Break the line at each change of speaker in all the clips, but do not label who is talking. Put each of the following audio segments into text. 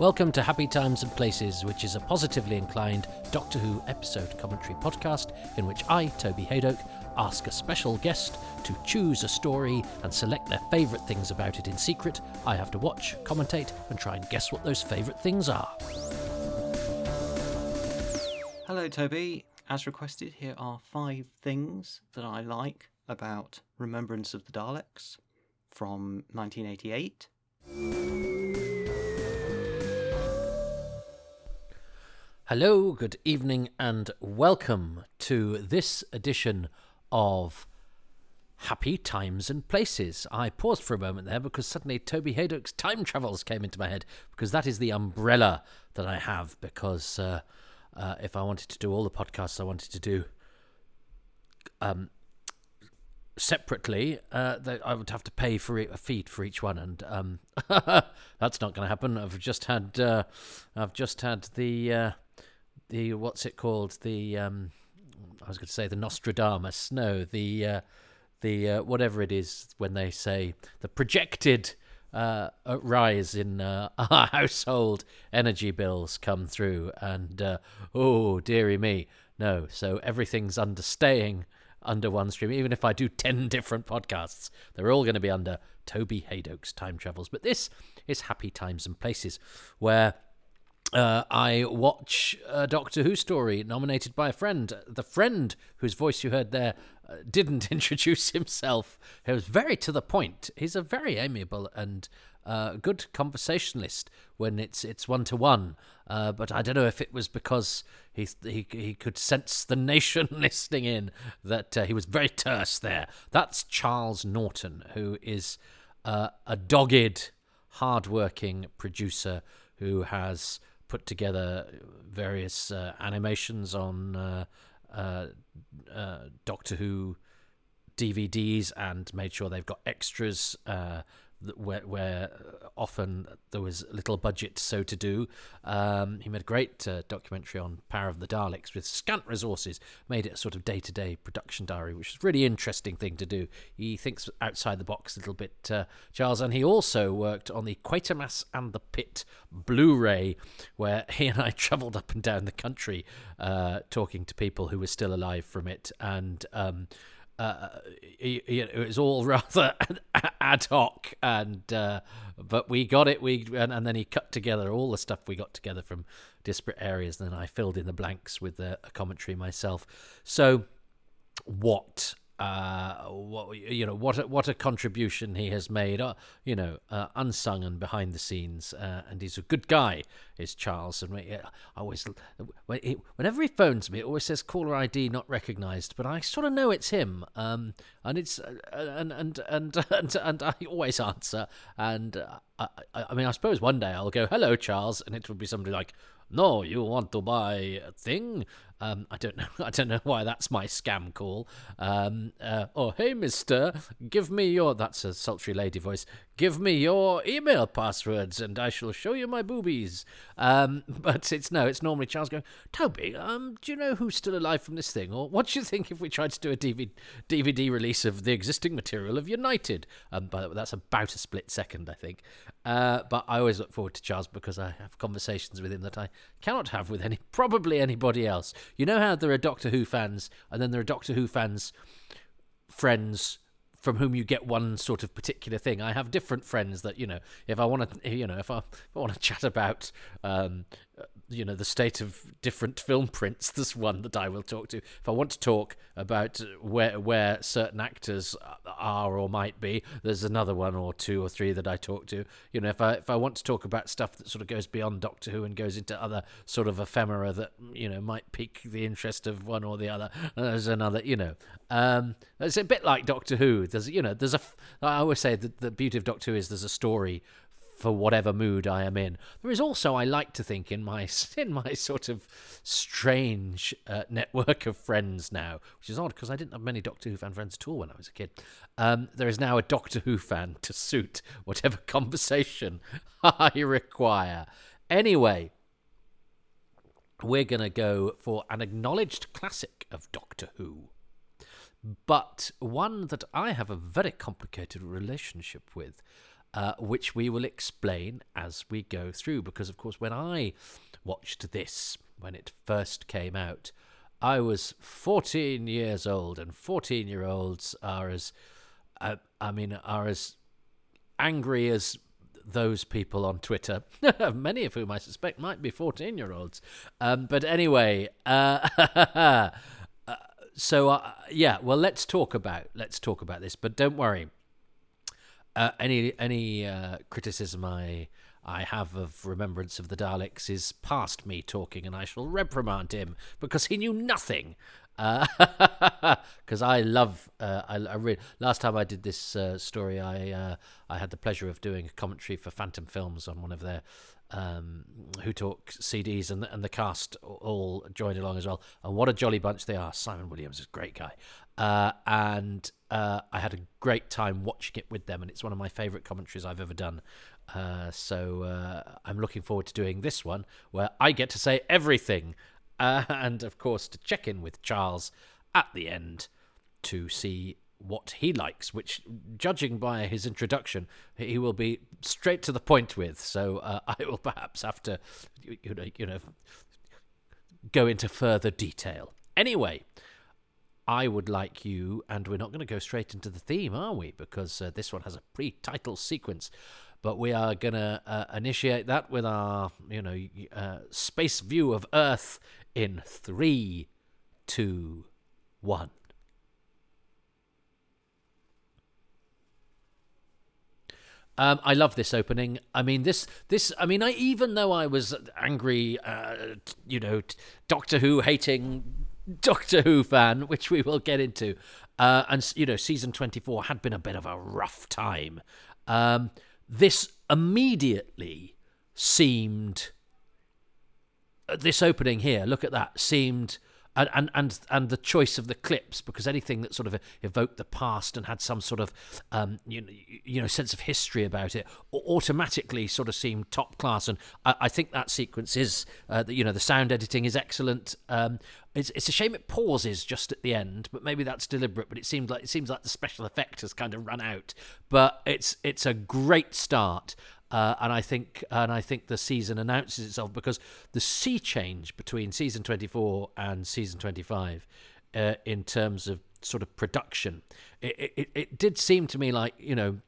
Welcome to Happy Times and Places, which is a positively inclined Doctor Who episode commentary podcast in which I, Toby Hadoke, ask a special guest to choose a story and select their favourite things about it in secret. I have to watch, commentate, and try and guess what those favourite things are.
Hello, Toby. As requested, here are five things that I like about Remembrance of the Daleks from 1988.
Hello, good evening, and welcome to this edition of Happy Times and Places. I paused for a moment there because suddenly Toby Hadoke's time travels came into my head because that is the umbrella that I have. Because uh, uh, if I wanted to do all the podcasts I wanted to do um, separately, uh, I would have to pay for a feed for each one, and um, that's not going to happen. I've just had uh, I've just had the uh, the what's it called the um, I was going to say the Nostradamus. No, the uh, the uh, whatever it is when they say the projected uh, rise in uh, our household energy bills come through, and uh, oh dearie me, no. So everything's understaying under one stream. Even if I do ten different podcasts, they're all going to be under Toby Hadoke's time travels. But this is Happy Times and Places, where uh, I watch a Doctor Who story nominated by a friend. The friend whose voice you heard there uh, didn't introduce himself. He was very to the point. He's a very amiable and uh, good conversationalist when it's it's one to one. But I don't know if it was because he he he could sense the nation listening in that uh, he was very terse there. That's Charles Norton, who is uh, a dogged, hard-working producer who has put together various uh, animations on uh, uh, uh, Doctor Who DVDs and made sure they've got extras uh, where, where often there was little budget so to do. Um, he made a great uh, documentary on Power of the Daleks with scant resources, made it a sort of day to day production diary, which is a really interesting thing to do. He thinks outside the box a little bit, uh, Charles, and he also worked on the Quatermass and the Pit Blu ray, where he and I travelled up and down the country uh, talking to people who were still alive from it. And um, uh, it, was all rather ad hoc, and uh, but we got it. We and, and, then he cut together all the stuff we got together from disparate areas, and then I filled in the blanks with a, a commentary myself. So, what uh, what you know, what a, what a contribution he has made, uh, you know, uh, unsung and behind the scenes, uh, and he's a good guy, is Charles. And I always, whenever he phones me, it always says caller ID not recognised, but I sort of know it's him, um, and it's uh, and and and and, and I always answer, and uh, I, I mean, I suppose one day I'll go, "Hello, Charles," and it will be somebody like, "No, you want to buy a thing?" Um, I don't know. I don't know why that's my scam call. Um, uh, oh, hey, Mister, give me your. That's a sultry lady voice. Give me your email passwords, and I shall show you my boobies. Um, but it's no. It's normally Charles going. Toby, um, do you know who's still alive from this thing, or what do you think if we tried to do a DVD, DVD release of the existing material of United? Um, but that's about a split second, I think. Uh, but I always look forward to Charles because I have conversations with him that I cannot have with any probably anybody else. You know how there are Doctor Who fans, and then there are Doctor Who fans friends from whom you get one sort of particular thing. I have different friends that you know, if I want to, you know, if I, if I want to chat about um, you know the state of different film prints there's one that i will talk to. If i want to talk about where where certain actors are or might be there's another one or two or three that i talk to. You know if i if i want to talk about stuff that sort of goes beyond doctor who and goes into other sort of ephemera that you know might pique the interest of one or the other there's another you know um it's a bit like doctor who. There's you know there's a i always say that the beauty of doctor who is there's a story for whatever mood I am in. There is also, I like to think, in my in my sort of strange uh, network of friends now, which is odd because I didn't have many Doctor Who fan friends at all when I was a kid. Um, there is now a Doctor Who fan to suit whatever conversation I require. Anyway, we're going to go for an acknowledged classic of Doctor Who but one that I have a very complicated relationship with uh, which we will explain as we go through. Because, of course, when I watched this, when it first came out, I was 14 years old, and 14 year olds are as, uh, I mean, are as angry as those people on Twitter, many of whom I suspect might be 14 year olds. Um, but anyway, uh, uh, so uh, yeah, well, let's talk about let's talk about this. But don't worry, uh, any any uh, criticism I I have of remembrance of the Daleks is past me talking, and I shall reprimand him because he knew nothing. Because uh, I love, uh, I, I re- last time I did this uh, story, I uh, I had the pleasure of doing a commentary for Phantom Films on one of their um, Who Talk CDs, and and the cast all joined along as well. And what a jolly bunch they are! Simon Williams is a great guy, uh, and uh, I had a great time watching it with them, and it's one of my favourite commentaries I've ever done. So I'm looking forward to doing this one where I get to say everything, uh, and of course to check in with Charles at the end to see what he likes, which, judging by his introduction, he will be straight to the point with. So uh, I will perhaps have to, you know, you know, go into further detail. Anyway, I would like you, and we're not going to go straight into the theme, are we? Because uh, this one has a pre-title sequence. But we are going to uh, initiate that with our, you know, uh, space view of Earth in three, two, one. Um, I love this opening. I mean, this, this. I mean, I even though I was angry, uh, you know, Doctor Who hating Doctor Who fan, which we will get into, uh, and you know, season twenty four had been a bit of a rough time. Um, this immediately seemed. This opening here, look at that, seemed and, and and and the choice of the clips because anything that sort of evoked the past and had some sort of um, you, know, you know sense of history about it automatically sort of seemed top class. And I, I think that sequence is uh, you know the sound editing is excellent. Um, it's, it's a shame it pauses just at the end but maybe that's deliberate but it seems like it seems like the special effect has kind of run out. But it's it's a great start uh, and I think and I think the season announces itself because the sea change between season 24 and season 25 uh, in terms of sort of production it, it, it did seem to me like you know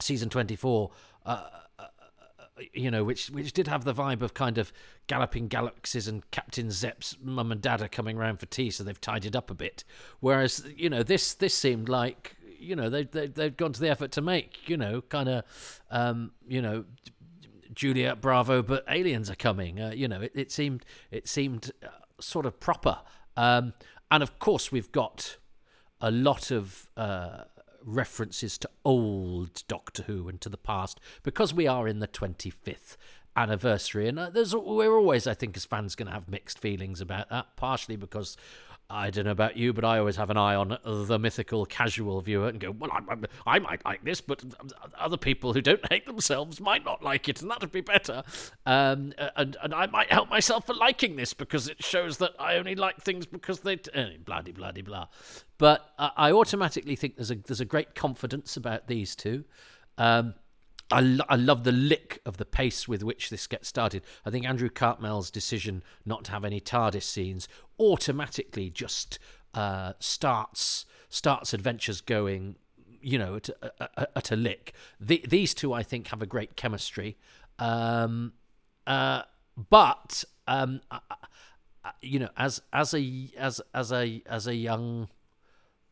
season 24 uh, uh, you know, which which did have the vibe of kind of galloping galaxies and Captain Zep's mum and dad are coming round for tea, so they've tidied up a bit. Whereas, you know, this this seemed like you know they they they've gone to the effort to make you know kind of um, you know Juliet Bravo, but aliens are coming. Uh, you know, it, it seemed it seemed uh, sort of proper, um, and of course we've got a lot of uh, references to old Doctor Who and to the past because we are in the twenty fifth anniversary, and uh, there's we're always I think as fans going to have mixed feelings about that, partially because I don't know about you, but I always have an eye on the mythical casual viewer and go, well, I, I, I might like this, but other people who don't hate themselves might not like it, and that would be better. Um, and and I might help myself for liking this because it shows that I only like things because they t- blah blah blah blah. But I automatically think there's a there's a great confidence about these two. Um, I, lo- I love the lick of the pace with which this gets started. I think Andrew Cartmel's decision not to have any TARDIS scenes automatically just uh, starts starts adventures going, you know, at, at, a lick. The, these two, I think, have a great chemistry. Um, uh, but um, you know, as as a as as a as a young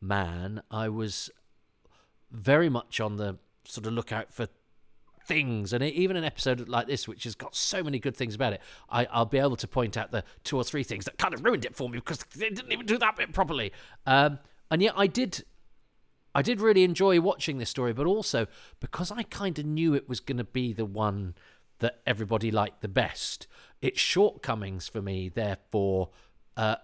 man, I was very much on the sort of lookout for things. And even an episode like this, which has got so many good things about it, I, will be able to point out the two or three things that kind of ruined it for me because they didn't even do that bit properly. Um, and yet I did. I did really enjoy watching this story, but also because I kind of knew it was going to be the one that everybody liked the best. Its shortcomings for me, therefore, uh,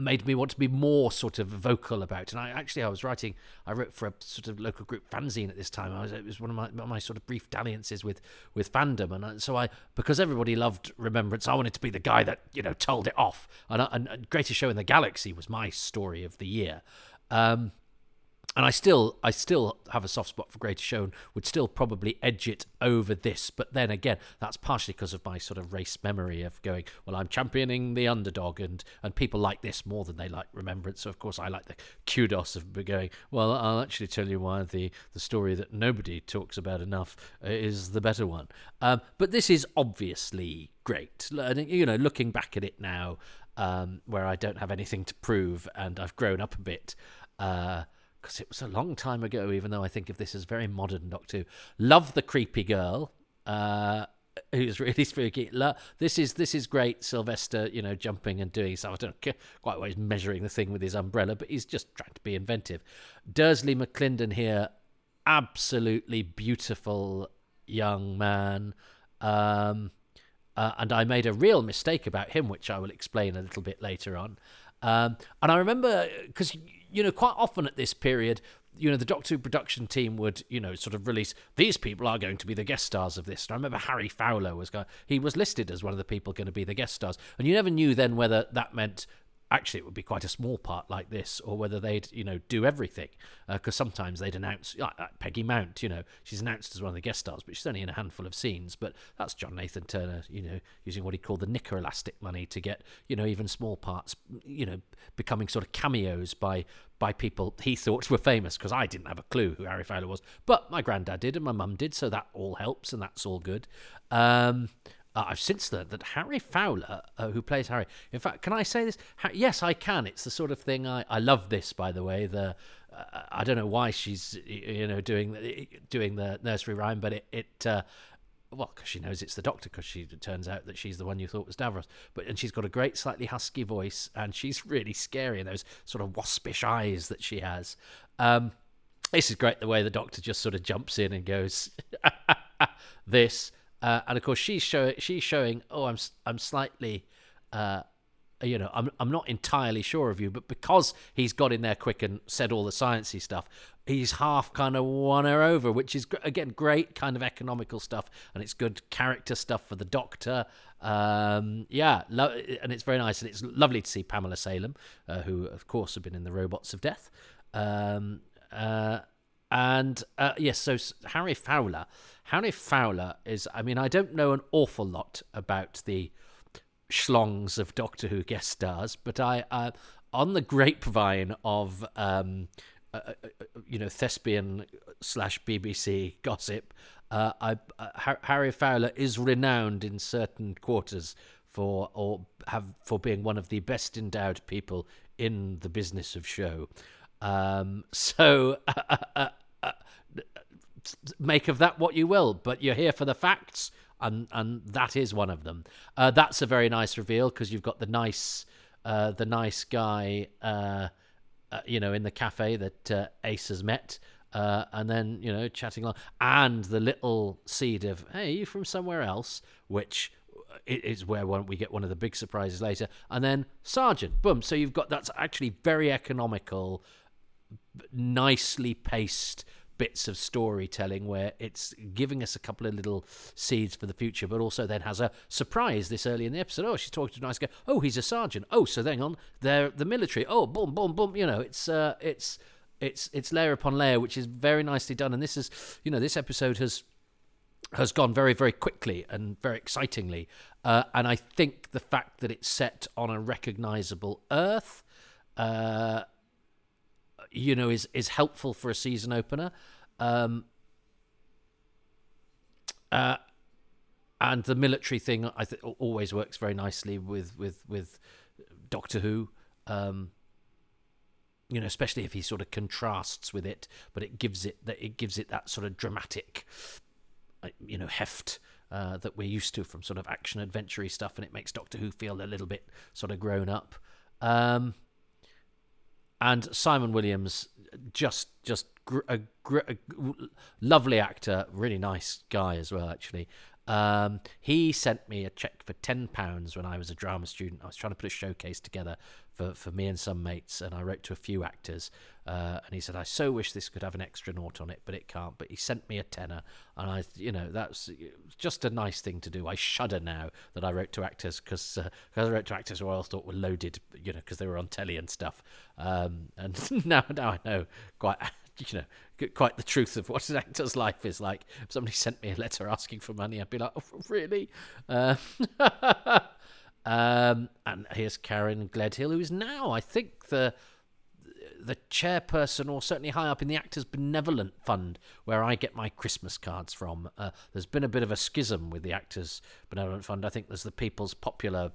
made me want to be more sort of vocal about. And I actually I was writing, I wrote for a sort of local group fanzine at this time. I was it was one of my my sort of brief dalliances with with fandom, and so I because everybody loved Remembrance, I wanted to be the guy that you know told it off. And, and, and Greatest Show in the Galaxy was my story of the year. Um, and I still I still have a soft spot for Greater Show would still probably edge it over this. But then again, that's partially because of my sort of race memory of going, well, I'm championing the underdog, and and people like this more than they like Remembrance. So of course, I like the kudos of going. Well, I'll actually tell you why the the story that nobody talks about enough is the better one. Um, but this is obviously great. You know, looking back at it now, um, where I don't have anything to prove and I've grown up a bit. Uh, because it was a long time ago, even though I think of this as very modern Doctor. Love the creepy girl. Uh, who's really spooky. This is this is great. Sylvester, you know, jumping and doing stuff. I don't know quite why he's measuring the thing with his umbrella, but he's just trying to be inventive. Dursley McLinden here, absolutely beautiful young man. Um, uh, and I made a real mistake about him, which I will explain a little bit later on. Um, and I remember because you know quite often at this period, you know the Doctor Who production team would you know sort of release these people are going to be the guest stars of this. And I remember Harry Fowler was going, he was listed as one of the people going to be the guest stars, and you never knew then whether that meant actually it would be quite a small part like this or whether they'd you know do everything because uh, sometimes they'd announce like, like peggy mount you know she's announced as one of the guest stars but she's only in a handful of scenes but that's john nathan turner you know using what he called the knicker elastic money to get you know even small parts you know becoming sort of cameos by by people he thought were famous because i didn't have a clue who harry fowler was. But my granddad did and my mum did so that all helps and that's all good. Um, uh, I've since learned that Harry Fowler, uh, who plays Harry, in fact, can I say this? Ha- yes, I can. It's the sort of thing I, I love. This, by the way, the uh, I don't know why she's you know doing doing the nursery rhyme, but it it uh, well, because she knows it's the doctor, because she it turns out that she's the one you thought was Davros. But and she's got a great, slightly husky voice, and she's really scary. And those sort of waspish eyes that she has. Um, this is great. The way the doctor just sort of jumps in and goes, "This." Uh, and of course, she's show she's showing. Oh, I'm I'm slightly, uh, you know, I'm I'm not entirely sure of you, but because he's got in there quick and said all the sciencey stuff, he's half kind of won her over, which is again great kind of economical stuff, and it's good character stuff for the Doctor. Um, yeah, lo- and it's very nice, and it's lovely to see Pamela Salem, uh, who of course have been in the Robots of Death. Um, uh, and uh, yes, so Harry Fowler. Harry Fowler is, I mean, I don't know an awful lot about the schlongs of Doctor Who guest stars, but I, uh, on the grapevine of, um, uh, uh, uh you know, thespian slash BBC gossip, uh, I, Harry Fowler is renowned in certain quarters for or have for being one of the best endowed people in the business of show. Um, so make of that what you will, but you're here for the facts, and and that is one of them. Uh, that's a very nice reveal because you've got the nice, uh, the nice guy, uh, uh you know, in the cafe that uh, Ace has met. Uh, and then you know chatting along, and the little seed of "Hey, you from somewhere else?" which is where we get one of the big surprises later, and then Sergeant, boom. So you've got that's actually very economical, nicely paced bits of storytelling where it's giving us a couple of little seeds for the future, but also then has a surprise this early in the episode. Oh, she's talking to a nice guy. Oh, he's a sergeant. Oh, so then on, they're the military. Oh, boom, boom, boom. You know, it's uh, it's it's it's layer upon layer, which is very nicely done. And this is, you know, this episode has has gone very, very quickly and very excitingly. Uh, and I think the fact that it's set on a recognizable Earth. Uh, you know, is is helpful for a season opener. Um, uh, and the military thing, I think, always works very nicely with with with Doctor Who. Um, you know, especially if he sort of contrasts with it, but it gives it that it gives it that sort of dramatic, uh, you know, heft uh, that we're used to from sort of action adventure stuff, and it makes Doctor Who feel a little bit sort of grown up. Um, and Simon Williams, just just a, a, lovely actor, really nice guy as well. Actually, um, he sent me a check for ten pounds when I was a drama student. I was trying to put a showcase together for, for me and some mates, and I wrote to a few actors. Uh, and he said, "I so wish this could have an extra note on it, but it can't." But he sent me a tenner, and I, you know, that's just a nice thing to do. I shudder now that I wrote to actors because uh, I wrote to actors who I thought were loaded, you know, because they were on telly and stuff. Um, and now, now I know quite you know, quite the truth of what an actor's life is like. If somebody sent me a letter asking for money, I'd be like, oh, really? Uh, um, and here's Karen Gledhill, who is now, I think, the the chairperson, or certainly high up in the Actors Benevolent Fund, where I get my Christmas cards from. Uh, there's been a bit of a schism with the Actors Benevolent Fund. I think there's the People's Popular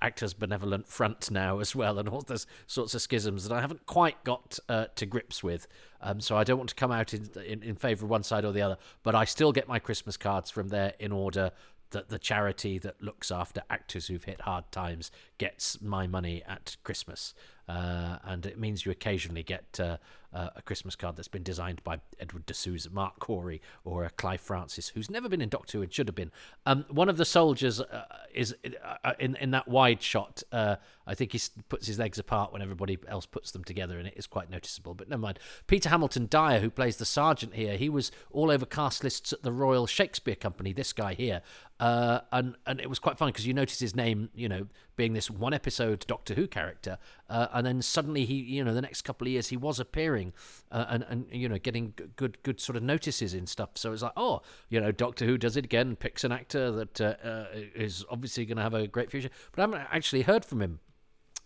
Actors Benevolent Front now as well, and all those sorts of schisms that I haven't quite got uh, to grips with. Um, so I don't want to come out in, in, in favour of one side or the other, but I still get my Christmas cards from there in order that the charity that looks after actors who've hit hard times gets my money at Christmas. Uh, and it means you occasionally get uh, uh, a Christmas card that's been designed by Edward de Souza, Mark Corey, or Clive Francis, who's never been in Doctor Who and should have been. Um, one of the soldiers uh, is uh, in in that wide shot. Uh, I think he puts his legs apart when everybody else puts them together, and it is quite noticeable. But never mind. Peter Hamilton Dyer, who plays the sergeant here, he was all over cast lists at the Royal Shakespeare Company. This guy here, uh, and and it was quite funny because you notice his name, you know, being this one episode Doctor Who character, uh, and then suddenly he, you know, the next couple of years he was appearing uh, and and you know getting good good sort of notices in stuff. So it's like, oh, you know, Doctor Who does it again, picks an actor that uh, uh, is obviously going to have a great future, but I haven't actually heard from him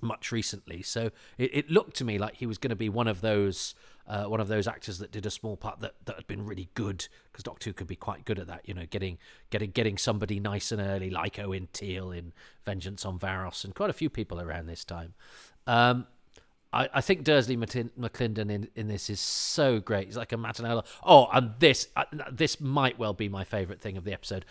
much recently. So it, it looked to me like he was going to be one of those uh, one of those actors that did a small part that, that had been really good because Doctor Who could be quite good at that. You know, getting getting getting somebody nice and early like Owen Teale in Vengeance on Varos and quite a few people around this time. Um, I, I think Dursley McLinden in, in this is so great. He's like a Matanella. Oh, and this uh, this might well be my favourite thing of the episode.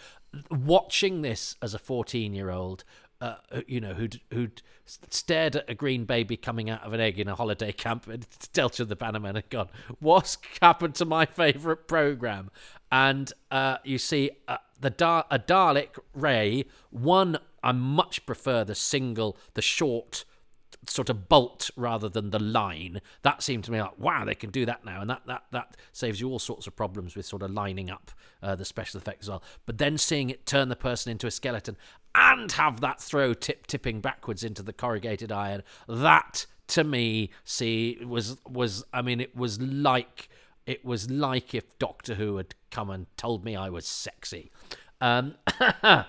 Watching this as a 14 year old uh, you know, who'd who'd stared at a green baby coming out of an egg in a holiday camp and Delta the Bannerman had gone, what's happened to my favourite programme? And uh, you see uh, the Dar- a Dalek Ray, one, I much prefer the single, the short sort of bolt rather than the line. That seemed to me like, wow, they can do that now, and that that that saves you all sorts of problems with sort of lining up uh, the special effects as well. But then seeing it turn the person into a skeleton and have that throw tip tipping backwards into the corrugated iron, that to me, see, was was I mean, it was like it was like if Doctor Who had come and told me I was sexy. Um,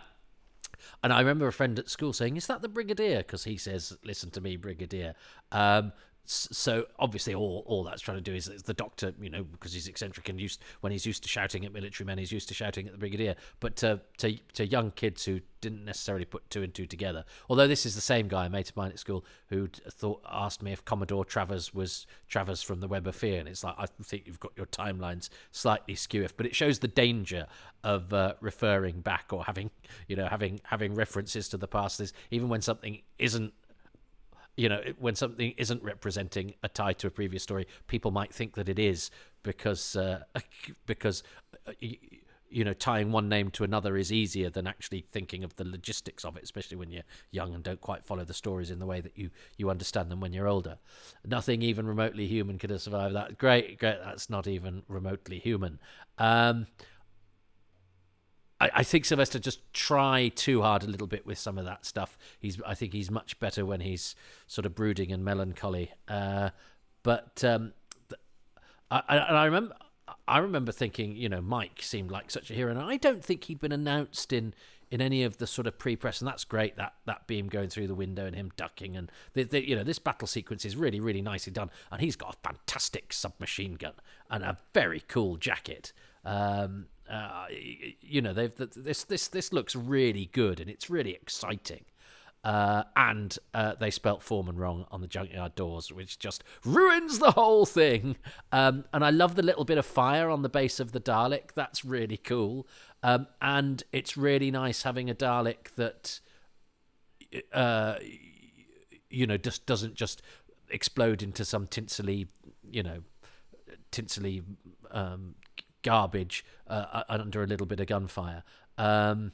And I remember a friend at school saying, "Is that the Brigadier?" Because he says, "Listen to me, Brigadier." Um, so obviously all all that's trying to do is, the doctor you know because he's eccentric and used when he's used to shouting at military men he's used to shouting at the brigadier. But to to, to young kids who didn't necessarily put two and two together. Although this is the same guy a mate of mine at school who thought asked me if commodore travers was travers from the web of fear. And it's like i think you've got your timelines slightly skew but it shows the danger of uh, referring back or having you know having having references to the past is even when something isn't you know, when something isn't representing a tie to a previous story, people might think that it is because uh, because uh, you know tying one name to another is easier than actually thinking of the logistics of it, especially when you're young and don't quite follow the stories in the way that you you understand them when you're older. Nothing even remotely human could have survived that. Great, great. That's not even remotely human. Um, I, I think Sylvester just try too hard a little bit with some of that stuff. He's I think he's much better when he's sort of brooding and melancholy. Uh, but um, I, and I remember I remember thinking, you know, Mike seemed like such a hero, and I don't think he'd been announced in in any of the sort of pre-press, and that's great. That that beam going through the window and him ducking, and the, the, you know, this battle sequence is really really nicely done, and he's got a fantastic submachine gun and a very cool jacket. Um, uh, you know, they've this this this looks really good and it's really exciting. Uh, and uh, they spelt Foreman wrong on the junkyard doors, which just ruins the whole thing. Um, and I love the little bit of fire on the base of the Dalek. That's really cool. Um, and it's really nice having a Dalek that, uh, you know, just doesn't just explode into some tinselly, you know, tinsely um, garbage uh, under a little bit of gunfire. Um,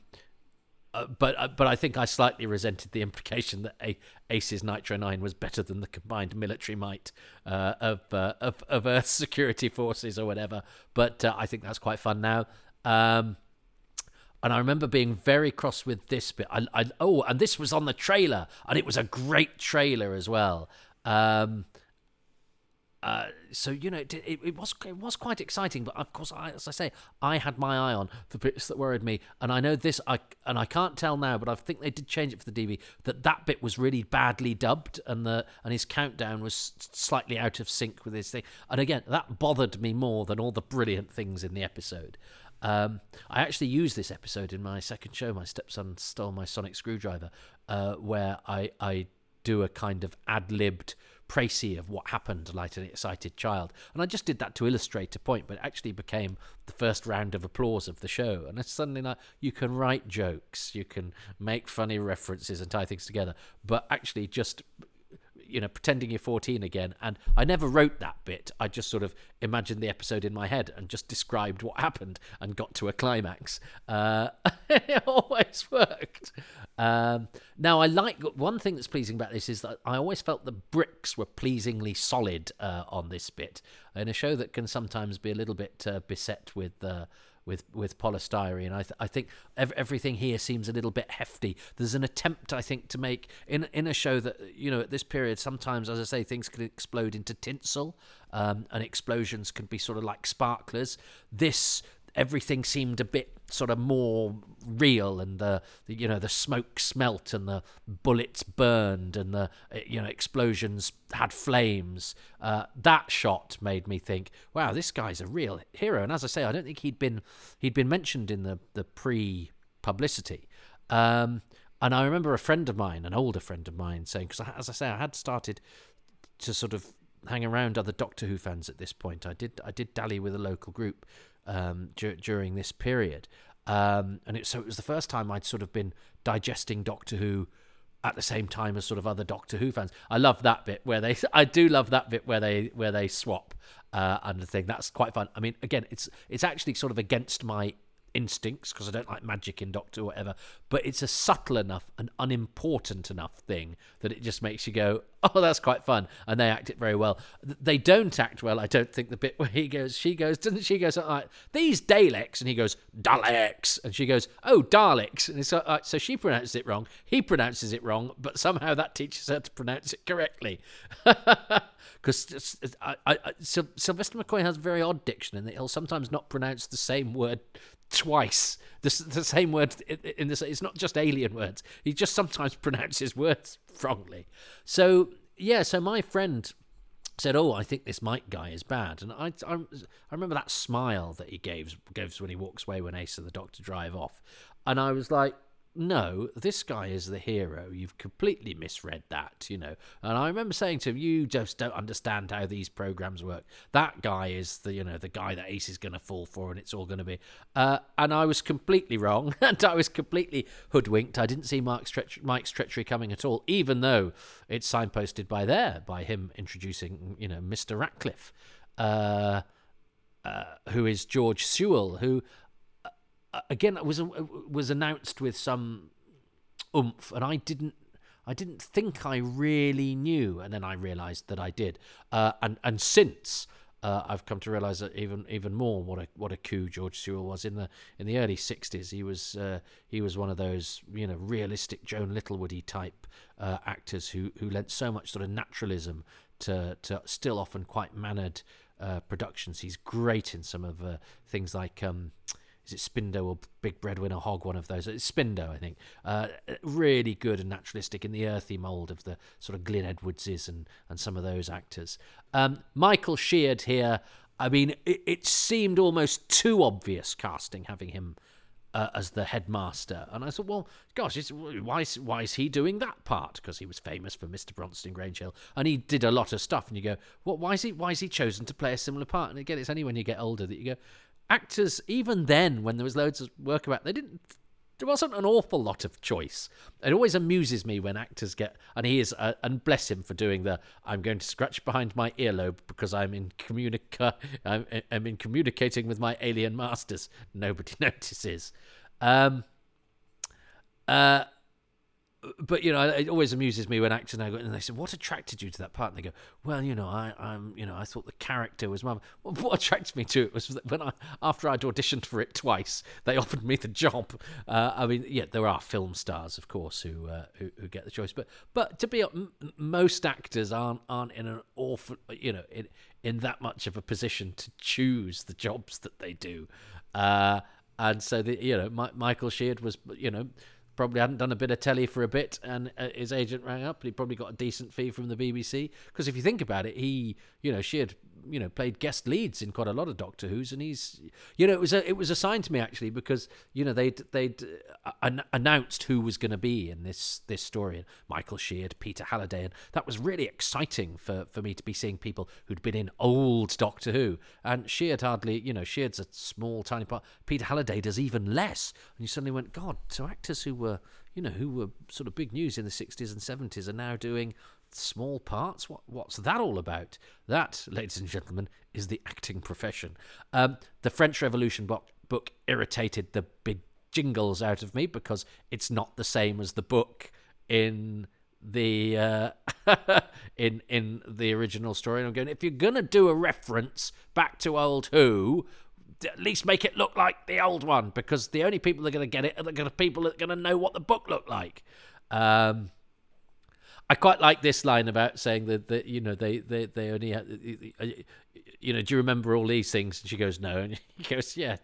uh, but uh, but I think I slightly resented the implication that a- Ace's Nitro Nine was better than the combined military might uh, of, uh, of of Earth's security forces or whatever. But uh, I think that's quite fun now. Um, and I remember being very cross with this bit. I, I, oh, and this was on the trailer, and it was a great trailer as well. Um, uh, so you know, it, it, it, was it was quite exciting, but of course, I, as I say, I had my eye on the bits that worried me, and I know this, I and I can't tell now, but I think they did change it for the DV that that bit was really badly dubbed, and the and his countdown was slightly out of sync with his thing, and again, that bothered me more than all the brilliant things in the episode. Um, I actually used this episode in my second show. My stepson stole my sonic screwdriver, uh, where I I do a kind of ad libbed précis of what happened like an excited child. And I just did that to illustrate a point, but it actually became the first round of applause of the show. And it's suddenly like you can write jokes, you can make funny references and tie things together, but actually just you know, pretending you're 14 again. And I never wrote that bit. I just sort of imagined the episode in my head and just described what happened and got to a climax. Uh, it always worked. Um, now, I like one thing that's pleasing about this is that I always felt the bricks were pleasingly solid uh, on this bit in a show that can sometimes be a little bit uh, beset with. With with polystyrene. I th- I think ev- everything here seems a little bit hefty. There's an attempt, I think, to make in in a show that you know at this period sometimes, as I say, things can explode into tinsel, um, and explosions can be sort of like sparklers. This everything seemed a bit sort of more real and the, the, you know the smoke smelt and the bullets burned and the you know explosions had flames. Uh, that shot made me think wow this guy's a real hero. And as i say i don't think he'd been he'd been mentioned in the the pre publicity um, and i remember a friend of mine an older friend of mine saying because as i say i had started to sort of hang around other doctor who fans at this point. I did i did dally with a local group um, d- during this period. Um, and it, so it was the first time I'd sort of been digesting Doctor Who at the same time as sort of other Doctor Who fans. I love that bit where they, I do love that bit where they where they swap uh, and the thing. That's quite fun. I mean, again, it's it's actually sort of against my instincts because I don't like magic in Doctor or whatever, but it's a subtle enough and unimportant enough thing that it just makes you go, oh, that's quite fun. And they act it very well. They don't act well, I don't think, the bit where he goes, she goes, doesn't she go something like, these Daleks? And he goes, Daleks. And she goes, oh, Daleks. And it's like, so she pronounces it wrong. He pronounces it wrong, but somehow that teaches her to pronounce it correctly. Because Sylvester McCoy has very odd diction in that he'll sometimes not pronounce the same word twice. The, the same word in this. It's not just alien words. He just sometimes pronounces words wrongly. So yeah. So my friend said, "Oh, I think this Mike guy is bad," and I, I, I remember that smile that he gives gives when he walks away when Ace and the Doctor drive off, and I was like, no, this guy is the hero. You've completely misread that, you know. And I remember saying to him, you just don't understand how these programs work. That guy is the, you know, the guy that Ace is going to fall for, and it's all going to be. Uh, and I was completely wrong, and I was completely hoodwinked. I didn't see Mark's, treach- Mike's treachery coming at all, even though it's signposted by there by him introducing, you know, Mister Ratcliffe. Uh, uh, who is George Sewell, who again it was was announced with some oomph, and I didn't. I didn't think I really knew, and then I realised that I did. Uh, and and since uh, I've come to realise that even even more what a what a coup George Sewell was in the in the early '60s. He was uh, he was one of those you know realistic Joan Littlewoody type uh, actors who who lent so much sort of naturalism to to still often quite mannered uh, productions. He's great in some of uh, things like. Um, is it Spindoe or Big Breadwinner Hog? One of those. It's Spindoe, I think. Uh, really good and naturalistic in the earthy mould of the sort of Glyn Edwardses and and some of those actors. Um, Michael Sheard here. I mean, it, it, seemed almost too obvious casting having him uh, as the headmaster, and I thought, well, gosh, why is, why is he doing that part? Because he was famous for Mister Bronston Grange Hill, and he did a lot of stuff. And you go, what? Why is he? Why is he chosen to play a similar part? And again, it's only when you get older that you go, actors, even then, when there was loads of work about, they didn't. There wasn't an awful lot of choice. It always amuses me when actors get, and he is, uh, and bless him for doing the. I'm going to scratch behind my earlobe because I'm in communica, I'm, I'm in communicating with my alien masters. Nobody notices. Um, Uh, but you know, it always amuses me when actors now go and they say, "What attracted you to that part?" And they go, "Well, you know, I, I'm, you know, I thought the character was my. Well, what attracted me to it was that when I, after I'd auditioned for it twice, they offered me the job. Uh, I mean, yeah, there are film stars, of course, who, uh, who, who get the choice, but but to be m- most actors aren't aren't in an awful, you know, in in that much of a position to choose the jobs that they do, uh, and so the you know, My, Michael Sheard was, you know probably hadn't done a bit of telly for a bit, and uh, his agent rang up, and he probably got a decent fee from the BBC. Because if you think about it, he, you know, she had you know played guest leads in quite a lot of Doctor Who's, and he's you know it was a it was a sign to me actually because you know they'd they'd uh, an- announced who was going to be in this this story, Michael Sheard, Peter Halliday, and that was really exciting for for me to be seeing people who'd been in old Doctor Who, and Sheard hardly you know Sheard's a small tiny part, Peter Halliday does even less, and you suddenly went God, so actors who were you know who were sort of big news in the 60s and 70s are now doing small parts. What what's that all about? That, ladies and gentlemen, is the acting profession. Um, the French Revolution book, book irritated the big jingles out of me because it's not the same as the book in the uh, in in the original story. And I'm going, if you're gonna do a reference back to old Who, at least make it look like the old one because the only people that are going to get it are the people that are going to know what the book looked like. Um, I quite like this line about saying that, that you know they, they, they only had, you know do you remember all these things? And she goes no. And he goes yeah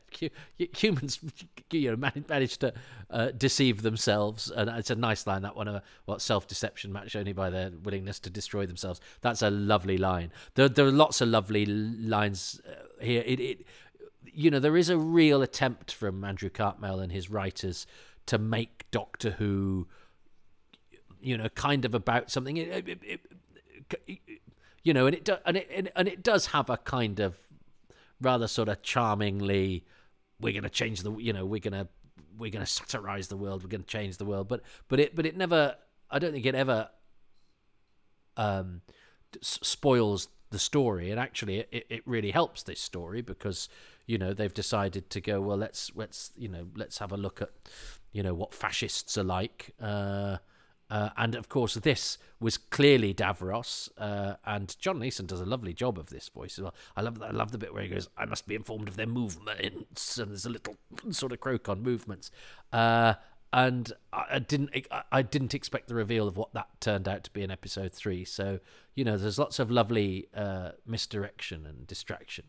humans you know manage to uh, deceive themselves. And it's a nice line that one of what self-deception matched only by their willingness to destroy themselves. That's a lovely line. There, there are lots of lovely lines uh, here. It, it you know there is a real attempt from Andrew Cartmel and his writers to make Doctor Who you know, kind of about something. It, it, it, you know, and it do, and it and it does have a kind of rather sort of charmingly, we're going to change the, you know, we're going to we're going to satirize the world, we're going to change the world, but but it but it never, I don't think it ever um, spoils the story, and actually it, it really helps this story because you know they've decided to go well let's let's you know let's have a look at you know what fascists are like. Uh, uh, and of course, this was clearly Davros, uh, and John Leeson does a lovely job of this voice as well. I love I love the bit where he goes, "I must be informed of their movements," and there's a little sort of croak on movements. Uh, and I didn't I didn't expect the reveal of what that turned out to be in episode three. So you know, there's lots of lovely uh, misdirection and distraction,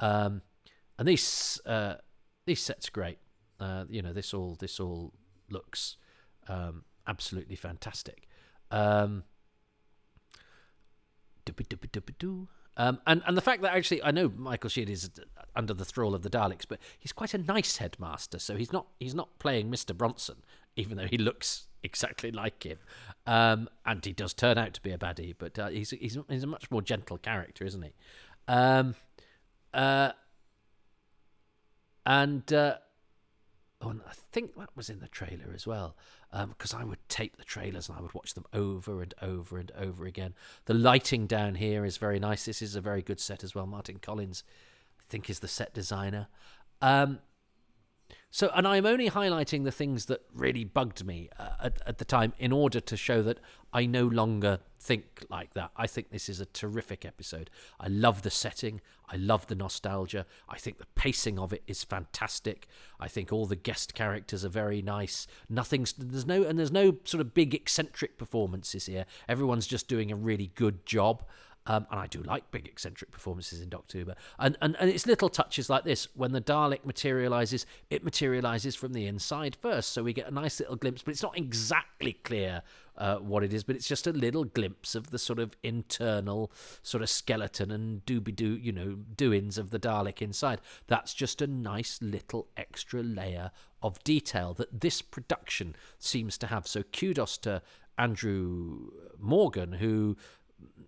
um, and these uh, these sets great. Uh, you know, this all this all looks. Um, absolutely fantastic. Um, um, and and the fact that actually I know Michael Sheard is under the thrall of the Daleks, but he's quite a nice headmaster. So he's not he's not playing Mr. Bronson, even though he looks exactly like him. Um, and he does turn out to be a baddie, but uh, he's he's he's a much more gentle character, isn't he? Um, uh, and uh, oh, and I think that was in the trailer as well because um, I would tape the trailers and I would watch them over and over and over again. The lighting down here is very nice. This is a very good set as well. Martin Collins, I think, is the set designer. Um, so, and I'm only highlighting the things that really bugged me uh, at, at the time in order to show that I no longer think like that. I think this is a terrific episode. I love the setting. I love the nostalgia. I think the pacing of it is fantastic. I think all the guest characters are very nice. Nothing's there's no and there's no sort of big eccentric performances here. Everyone's just doing a really good job. Um, and I do like big eccentric performances in Doctor Who. And, and, and it's little touches like this. When the Dalek materializes, it materializes from the inside first. So we get a nice little glimpse, but it's not exactly clear uh, what it is, but it's just a little glimpse of the sort of internal sort of skeleton and dooby doo, you know, doings of the Dalek inside. That's just a nice little extra layer of detail that this production seems to have. So kudos to Andrew Morgan, who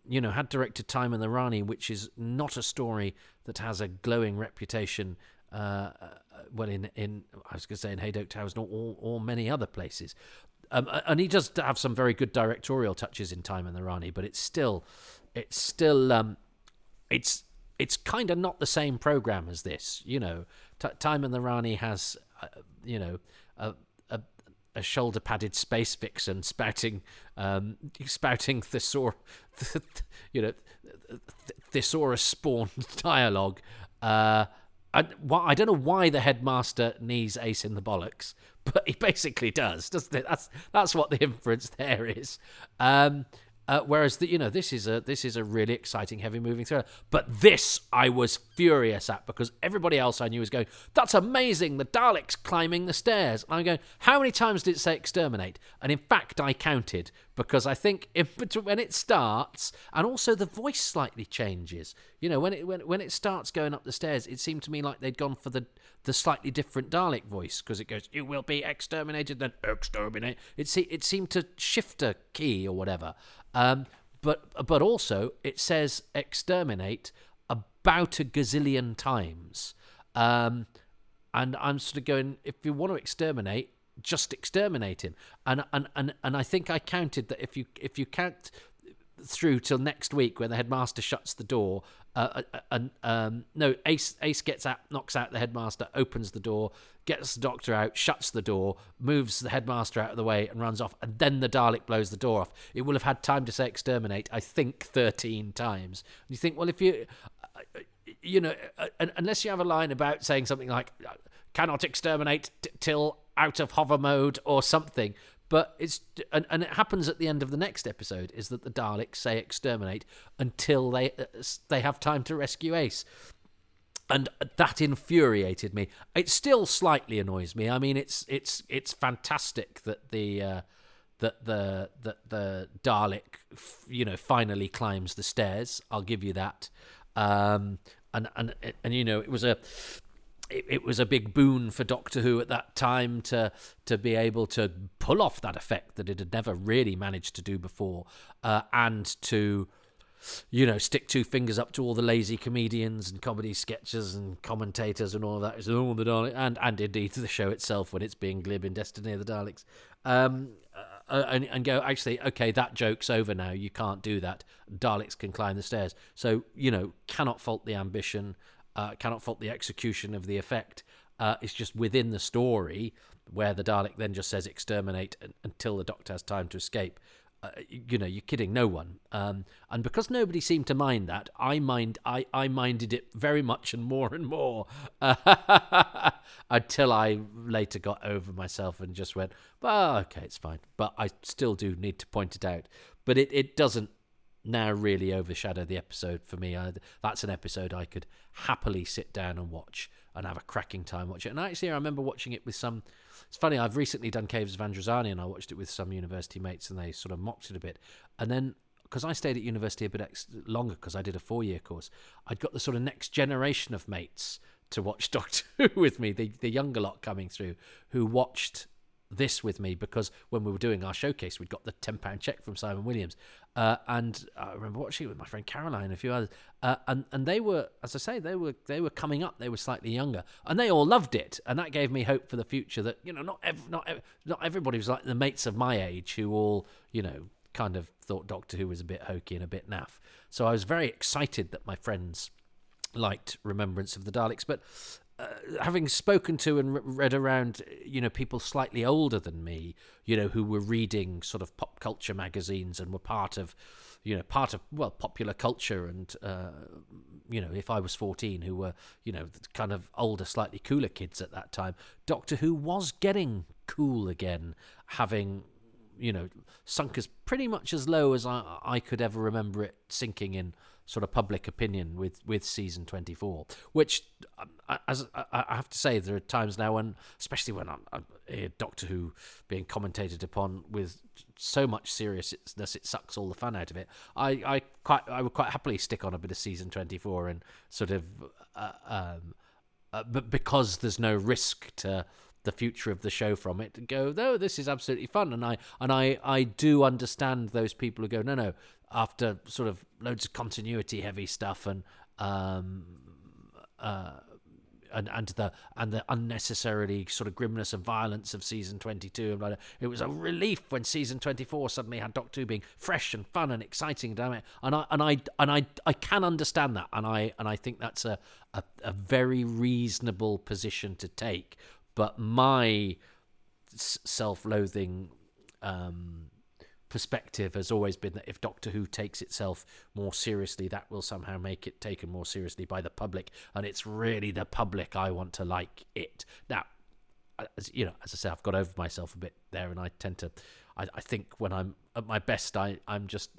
you know, had directed Time and the Rani, which is not a story that has a glowing reputation. Uh, well, in in I was going to say in Hadoke Towers, all or many other places. Um, and he does have some very good directorial touches in Time and the Rani, but it's still, it's still, um, it's it's kind of not the same program as this. You know, T- Time and the Rani has, uh, you know, a, a, shoulder padded space vixen spouting um, spouting thesaur you know thesaurus spawned dialogue. Uh, I, I don't know why the headmaster knees Ace in the bollocks, but he basically does, doesn't it? That's that's what the inference there is. Um, uh, whereas the, you know this is a this is a really exciting heavy moving thriller. But this I was furious at because everybody else I knew was going, "That's amazing! The Daleks climbing the stairs." And I'm going, "How many times did it say exterminate?" And in fact, I counted because I think in, when it starts, and also the voice slightly changes. You know, when it when when it starts going up the stairs, it seemed to me like they'd gone for the the slightly different Dalek voice because it goes, "You will be exterminated," then exterminate. It se- it seemed to shift a key or whatever. Um, but but also it says exterminate about a gazillion times. Um, and I'm sort of going, if you want to exterminate, just exterminate him. And and and and I think I counted that if you if you count through till next week when the headmaster shuts the door. Uh, uh, and um, no, Ace Ace gets out, knocks out the headmaster, opens the door, gets the doctor out, shuts the door, moves the headmaster out of the way, and runs off. And then the Dalek blows the door off. It will have had time to say exterminate, I think, thirteen times. And you think, well, if you, uh, you know, uh, unless you have a line about saying something like "cannot exterminate t- till out of hover mode" or something, but it's and, and it happens at the end of the next episode is that the Daleks say exterminate until they uh, they have time to rescue Ace. And that infuriated me. It still slightly annoys me. I mean, it's it's it's fantastic that the uh, that the that the Dalek, you know, finally climbs the stairs. I'll give you that. Um, and and and you know, it was a it, it, was a big boon for Doctor Who at that time to to be able to pull off that effect that it had never really managed to do before, uh, and to you know stick two fingers up to all the lazy comedians and comedy sketches and commentators and all of that. Oh, the and and indeed the show itself when it's being glib in Destiny of the Daleks. Um, uh, uh, and, and go actually okay that joke's over now you can't do that daleks can climb the stairs so you know cannot fault the ambition uh, cannot fault the execution of the effect. Uh, it's just within the story where the Dalek then just says exterminate until the Doctor has time to escape. Uh, you know, you're kidding no one. Um, and because nobody seemed to mind that, I mind I, I minded it very much and more and more until I later got over myself and just went, well, okay, it's fine. But I still do need to point it out. But it, it doesn't now really overshadow the episode for me. I, that's an episode I could happily sit down and watch and have a cracking time watching it. And actually, I remember watching it with some. It's funny. I've recently done Caves of Androzani, and I watched it with some university mates, and they sort of mocked it a bit. And then because I stayed at university a bit ex- longer because I did a four year course, I'd got the sort of next generation of mates to watch Doctor Who with me, the, the younger lot coming through who watched this with me because when we were doing our showcase, we'd got the ten pound check from Simon Williams, uh, and I remember watching it with my friend Caroline and a few others, uh, and and they were, as I say, they were they were coming up, they were slightly younger, and they all loved it, and that gave me hope for the future. That you know, not ev- not ev- not everybody was like the mates of my age who all you know kind of thought Doctor Who was a bit hokey and a bit naff. So I was very excited that my friends liked Remembrance of the Daleks, but uh, having spoken to and read around, you know, people slightly older than me, you know, who were reading sort of pop culture magazines and were part of, you know, part of well popular culture, and uh, you know, if I was fourteen, who were you know kind of older, slightly cooler kids at that time, Doctor Who was getting cool again, having you know sunk as pretty much as low as I, I could ever remember it sinking in sort of public opinion with with season 24 which um, as I have to say there are times now when especially when I'm, I'm Doctor Who being commentated upon with so much seriousness it sucks all the fun out of it. I, I quite I would quite happily stick on a bit of season 24 and sort of uh, um, uh, but because there's no risk to the future of the show from it and go no this is absolutely fun. And i and i i do understand those people who go no no after sort of loads of continuity heavy stuff and um uh and and the and the unnecessarily sort of grimness and violence of season 22 and like it was a relief when season 24 suddenly had Doctor Who being fresh and fun and exciting damn it. And I and I and I I can understand that and I and I think that's a a, a very reasonable position to take. But my self-loathing um, perspective has always been that if Doctor Who takes itself more seriously, that will somehow make it taken more seriously by the public, and it's really the public I want to like it. Now, as you know, as I say, I've got over myself a bit there, and I tend to, I, I think when I'm at my best, I I'm just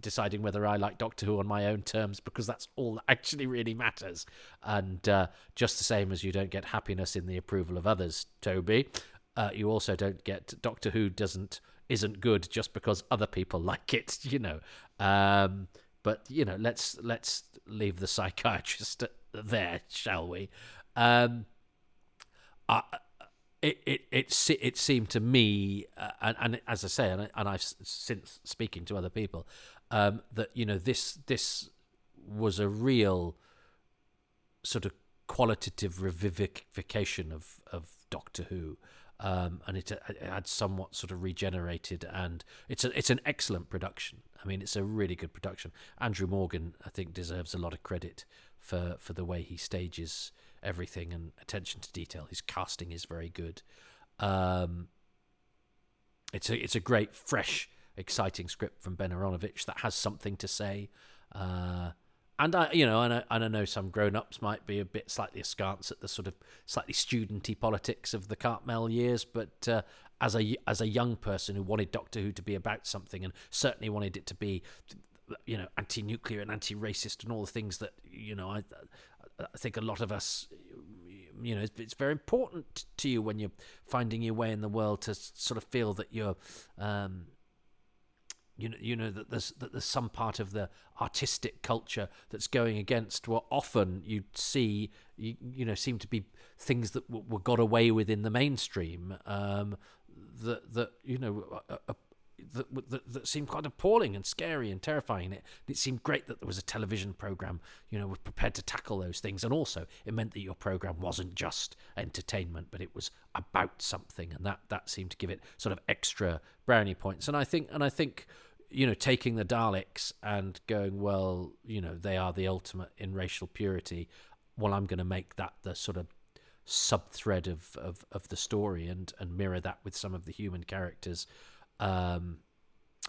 deciding whether I like Doctor Who on my own terms because that's all that actually really matters. And uh, just the same as you don't get happiness in the approval of others, Toby, uh, you also don't get Doctor Who doesn't isn't good just because other people like it, you know. Um, but you know, let's let's leave the psychiatrist there, shall we? Um, I, it it it it seemed to me, uh, and, and as I say, and, and I've since speaking to other people, um, that you know this this was a real sort of qualitative revivification of of Doctor Who. Um, and it, it had somewhat sort of regenerated, and it's a it's an excellent production. I mean, it's a really good production. Andrew Morgan, I think, deserves a lot of credit for for the way he stages everything and attention to detail. His casting is very good. Um, it's a it's a great, fresh, exciting script from Ben Aaronovitch that has something to say. Uh, and I, you know, and I, and I know some grown-ups might be a bit slightly askance at the sort of slightly studenty politics of the Cartmel years, but uh, as a as a young person who wanted Doctor Who to be about something, and certainly wanted it to be, you know, anti-nuclear and anti-racist and all the things that you know, I I think a lot of us, you know, it's, very important to you when you're finding your way in the world to sort of feel that you're. Um, you know, you know that there's that there's some part of the artistic culture that's going against what often you see, you, you know, seem to be things that w- were got away with in the mainstream. Um, that that you know, that, that, that seemed quite appalling and scary and terrifying. It it seemed great that there was a television program, you know, was prepared to tackle those things, and also it meant that your program wasn't just entertainment, but it was about something, and that that seemed to give it sort of extra brownie points. And I think and I think you know, taking the Daleks and going, well, you know, they are the ultimate in racial purity. Well, I'm going to make that the sort of sub thread of, of, of the story and, and mirror that with some of the human characters. Um,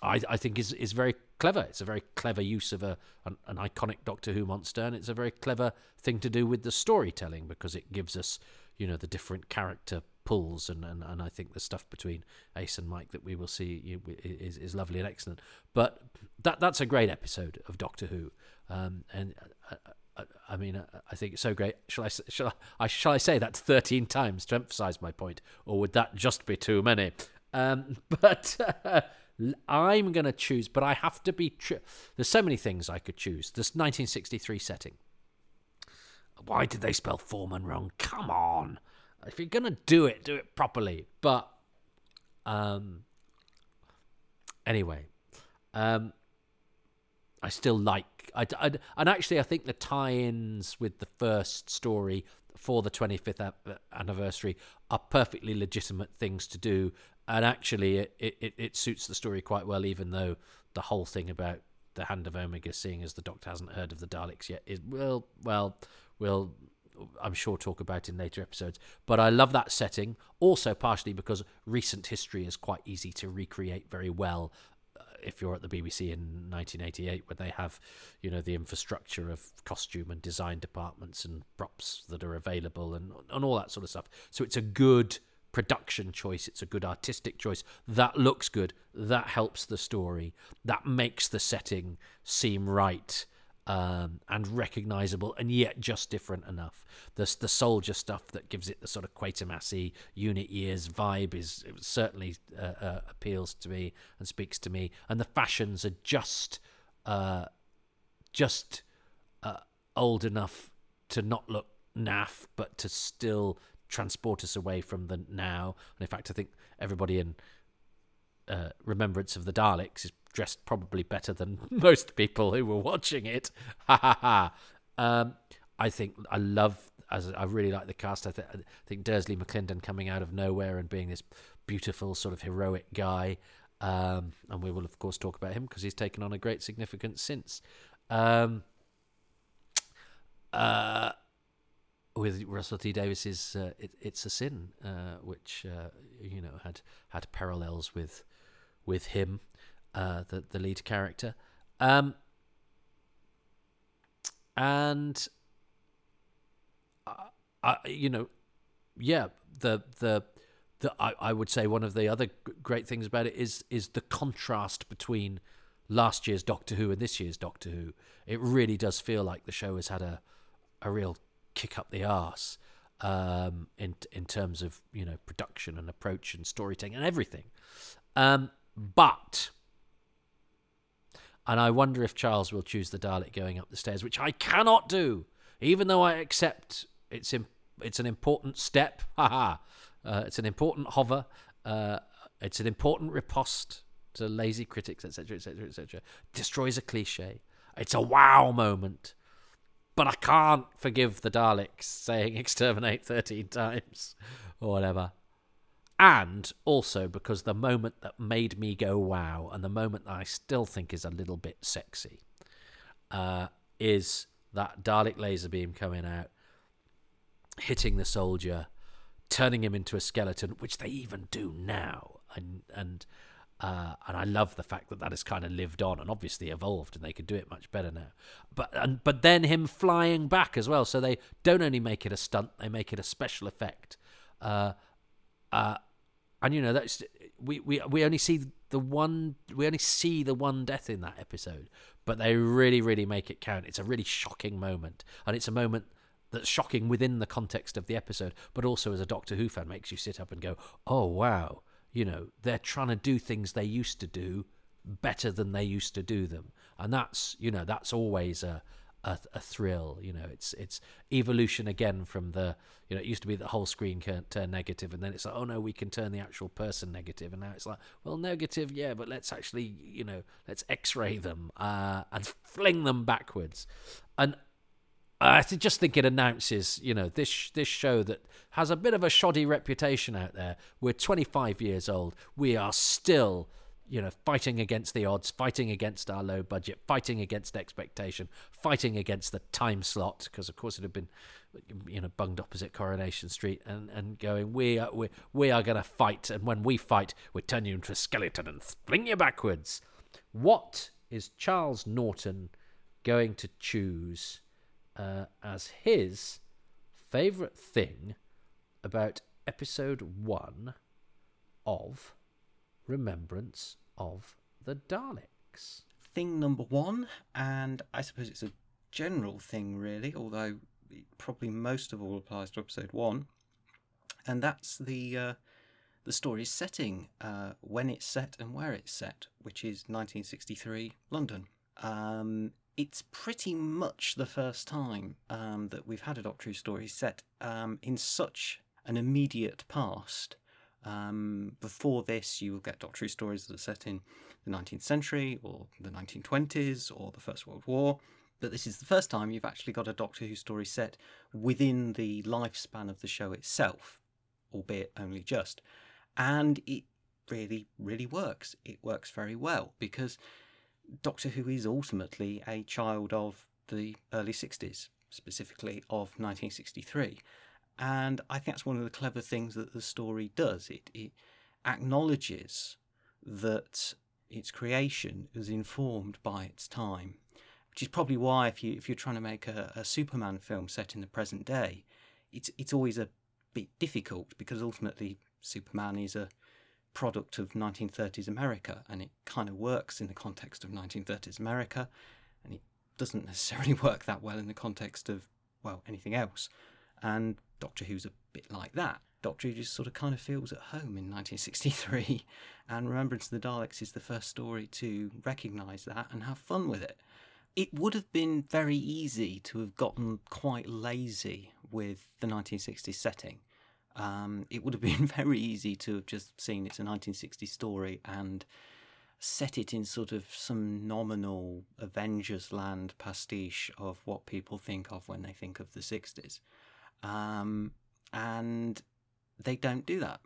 I, I think is is very clever. It's a very clever use of a an, an, iconic Doctor Who monster, and it's a very clever thing to do with the storytelling because it gives us, you know, the different character pulls, and, and, and I think the stuff between Ace and Mike that we will see is is lovely and excellent. But that that's a great episode of Doctor Who, um, and. I, I mean, I think it's so great. Shall I, shall I, shall I say that thirteen times to emphasise my point, or would that just be too many? Um, but uh, I'm going to choose, but I have to be. Tr- There's so many things I could choose. This 1963 setting. Why did they spell Foreman wrong? Come on. If you're to do it, do it properly. But um, anyway, um, I still like. I, I, and actually, I think the tie-ins with the first story for the 25th anniversary are perfectly legitimate things to do and actually it, it, it suits the story quite well even though the whole thing about the hand of omega seeing as the doctor hasn't heard of the daleks yet is well well we'll i'm sure talk about in later episodes but i love that setting also partially because recent history is quite easy to recreate very well uh, if you're at the BBC in 1988, where they have, you know, the infrastructure of costume and design departments and props that are available and and all that sort of stuff. So it's a good production choice, it's a good artistic choice. That looks good. That helps the story. That makes the setting seem right. Um, and recognizable, and yet just different enough. The the soldier stuff that gives it the sort of Quatermassy unit years vibe is certainly uh, uh, appeals to me and speaks to me. And the fashions are just uh, just uh, old enough to not look naff, but to still transport us away from the now. And in fact, I think everybody in uh, Remembrance of the Daleks is dressed probably better than most people who were watching it. Ha ha ha. Um, I think I love, as I really like the cast. I, th- I think Dursley McLinden coming out of nowhere and being this beautiful, sort of heroic guy. Um, and we will, of course, talk about him because he's taken on a great significance since. Um, uh, with Russell T Davies's uh, it, "It's a Sin," uh, which uh, you know had had parallels with with him, uh, the the lead character, um, and I, you know, yeah, the the the I, I would say one of the other great things about it is is the contrast between last year's Doctor Who and this year's Doctor Who. It really does feel like the show has had a a real kick up the arse um, in in terms of you know production and approach and storytelling and everything. Um, but and I wonder if Charles will choose the Dalek going up the stairs, which I cannot do, even though I accept it's it's an important step. Haha. uh, it's an important hover. Uh, it's an important riposte to lazy critics, etc., etc., etc. Destroys a cliche. It's a wow moment. But I can't forgive the Daleks saying exterminate 13 times or whatever. And also because the moment that made me go wow, and the moment that I still think is a little bit sexy, uh, is that Dalek laser beam coming out hitting the soldier, turning him into a skeleton, which they even do now. And and uh, and I love the fact that that has kind of lived on and obviously evolved, and they can do it much better now. But and but then him flying back as well, so they don't only make it a stunt, they make it a special effect. Uh, uh, and you know that's we, we we only see the one we only see the one death in that episode, but they really really make it count. It's a really shocking moment, and it's a moment that's shocking within the context of the episode, but also as a Doctor Who fan makes you sit up and go, "Oh wow, you know, they're trying to do things they used to do better than they used to do them." And that's, you know, that's always a a, a thrill, you know. It's it's evolution again from the, you know, it used to be the whole screen can turn negative, and then it's like, oh no, we can turn the actual person negative, and now it's like, well, negative, yeah, but let's actually, you know, let's X-ray them uh, and fling them backwards, and I just think it announces, you know, this this show that has a bit of a shoddy reputation out there. We're 25 years old. We are still, you know, fighting against the odds, fighting against our low budget, fighting against expectation, fighting against the time slot because, of course, it had been, you know, bunged opposite Coronation Street, and and going, we are we we are going to fight, and when we fight, we turn you into a skeleton and fling you backwards. What is Charles Norton going to choose? uh, as his favourite thing about episode one of Remembrance of the Daleks.
Thing number one, and I suppose it's a general thing really, although probably most of all applies to episode one, and that's the uh, the story's setting, uh, when it's set and where it's set, which is 1963 London. Um, it's pretty much the first time um, that we've had a Doctor Who story set um, in such an immediate past. Um, before this, you will get Doctor Who stories that are set in the 19th century or the 1920s or the First World War. But this is the first time you've actually got a Doctor Who story set within the lifespan of the show itself, albeit only just. And it really, really works. It works very well because Doctor Who is ultimately a child of the early 60s, specifically of 1963. And I think that's one of the clever things that the story does. It, it acknowledges that its creation is informed by its time, which is probably why if you if you're trying to make a, a Superman film set in the present day, it's it's always a bit difficult because ultimately Superman is a product of 1930s America, and it kind of works in the context of 1930s America, and it doesn't necessarily work that well in the context of, well, anything else. And Doctor Who's a bit like that. Doctor Who just sort of kind of feels at home in 1963, and Remembrance of the Daleks is the first story to recognise that and have fun with it. It would have been very easy to have gotten quite lazy with the 1960s setting um, it would have been very easy to have just seen it's a 1960 story and set it in sort of some nominal Avengers land pastiche of what people think of when they think of the 60s. Um, and they don't do that.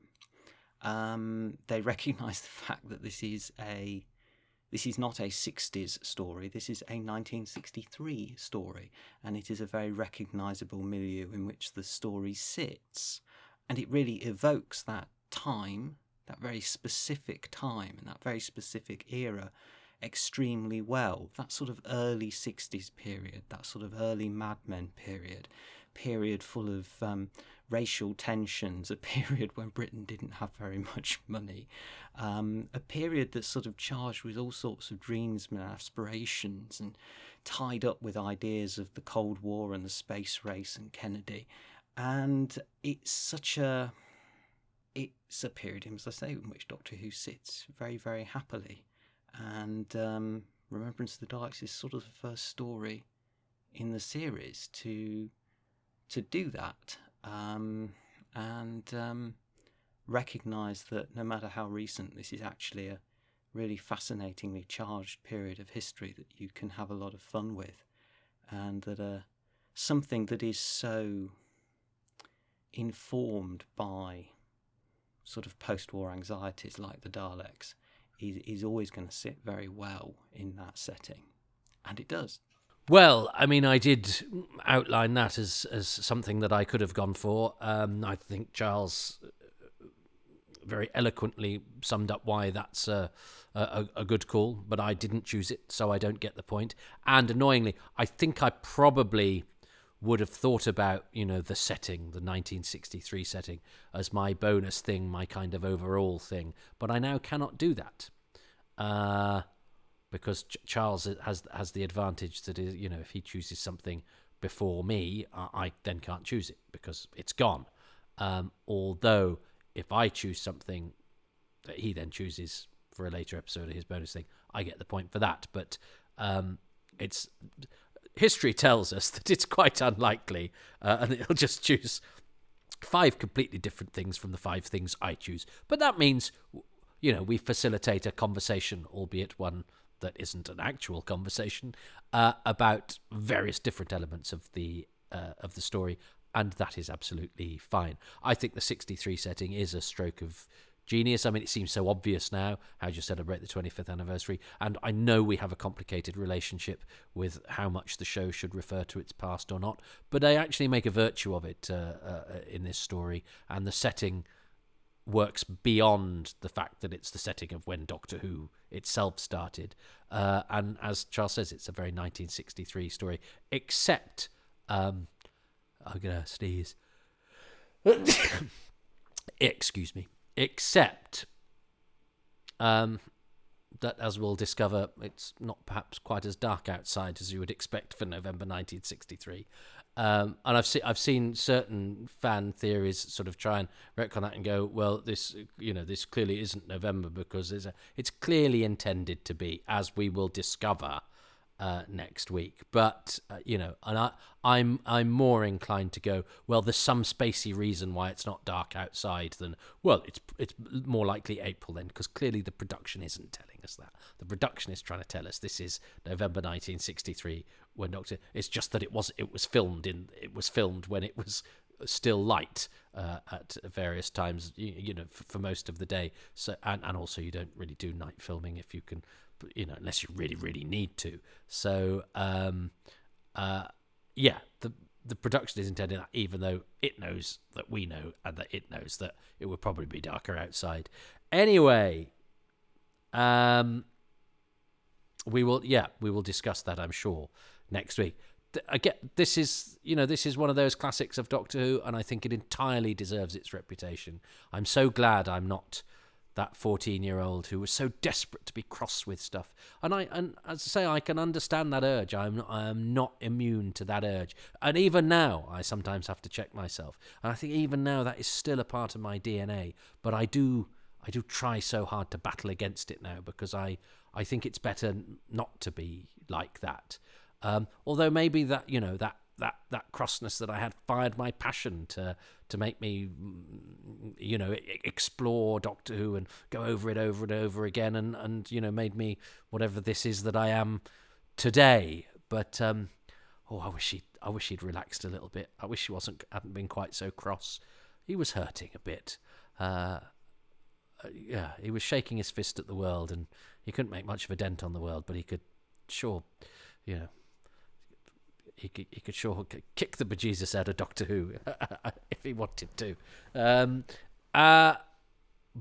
Um, they recognise the fact that this is a this is not a 60s story, this is a 1963 story, and it is a very recognisable milieu in which the story sits. And it really evokes that time, that very specific time, and that very specific era extremely well. That sort of early 60s period, that sort of early Mad Men period, period full of um, racial tensions, a period when Britain didn't have very much money, um, a period that's sort of charged with all sorts of dreams and aspirations and tied up with ideas of the Cold War and the space race and Kennedy. And it's such a it's a period, as I say, in which Doctor Who sits very, very happily. And um, Remembrance of the Daleks is sort of the first story in the series to to do that um, and um, recognize that no matter how recent, this is actually a really fascinatingly charged period of history that you can have a lot of fun with, and that uh, something that is so informed by sort of post-war anxieties like the Daleks is, is always going to sit very well in that setting, and it does.
Well, I mean, I did outline that as as something that I could have gone for. Um, I think Charles uh, very eloquently summed up why that's a, a, a good call, but I didn't choose it, so I don't get the point. And annoyingly, I think I probably would have thought about you know the setting, the 1963 setting, as my bonus thing, my kind of overall thing, but I now cannot do that. Uh, because Ch- Charles has has the advantage that is, you know if he chooses something before me, I, I then can't choose it because it's gone. Um, although if I choose something that he then chooses for a later episode of his bonus thing, I get the point for that. But um, it's history tells us that it's quite unlikely, uh, and he'll just choose five completely different things from the five things I choose. But that means, you know, we facilitate a conversation, albeit one that isn't an actual conversation uh, about various different elements of the uh, of the story, and that is absolutely fine. I think the 63 setting is a stroke of genius. I mean, it seems so obvious now how you celebrate the 25th anniversary, and I know we have a complicated relationship with how much the show should refer to its past or not, but I actually make a virtue of it uh, uh, in this story, and the setting works beyond the fact that it's the setting of when Doctor Who itself started. Uh, and as Charles says, it's a very 1963 story, except um, I'm gonna sneeze. Excuse me. Except um, that, as we'll discover, it's not perhaps quite as dark outside as you would expect for November 1963. Um, and I've seen I've seen certain fan theories sort of try and retcon that and go, well, this you know this clearly isn't November because it's a, it's clearly intended to be, as we will discover uh, next week. But uh, you know, and I, I'm I'm more inclined to go. Well, there's some spacey reason why it's not dark outside than well, it's it's more likely April then because clearly the production isn't telling us that. The production is trying to tell us this is November 1963 when Doctor. It's just that it was it was filmed in it was filmed when it was still light uh, at various times you, you know for, for, most of the day so and, and also you don't really do night filming if you can you know unless you really really need to so um uh yeah the the production is intended even though it knows that we know and that it knows that it would probably be darker outside anyway um we will yeah we will discuss that i'm sure next week. Again, this is you know this is one of those classics of Doctor Who, and I think it entirely deserves its reputation. I'm so glad I'm not that 14 year old who was so desperate to be cross with stuff. And I and as I say, I can understand that urge. I'm not, I am not immune to that urge. And even now, I sometimes have to check myself. And I think even now that is still a part of my DNA. But I do I do try so hard to battle against it now because I I think it's better not to be like that. Um, although maybe that you know that that that crossness that I had fired my passion to to make me mm, you know explore Doctor Who and go over it over and over again and and you know made me whatever this is that I am today. But um, oh, I wish he I wish he'd relaxed a little bit. I wish he wasn't hadn't been quite so cross. He was hurting a bit. Uh, yeah, he was shaking his fist at the world, and he couldn't make much of a dent on the world, but he could sure, you know, he could, he could sure kick the bejesus out of Doctor Who if he wanted to. Um, uh,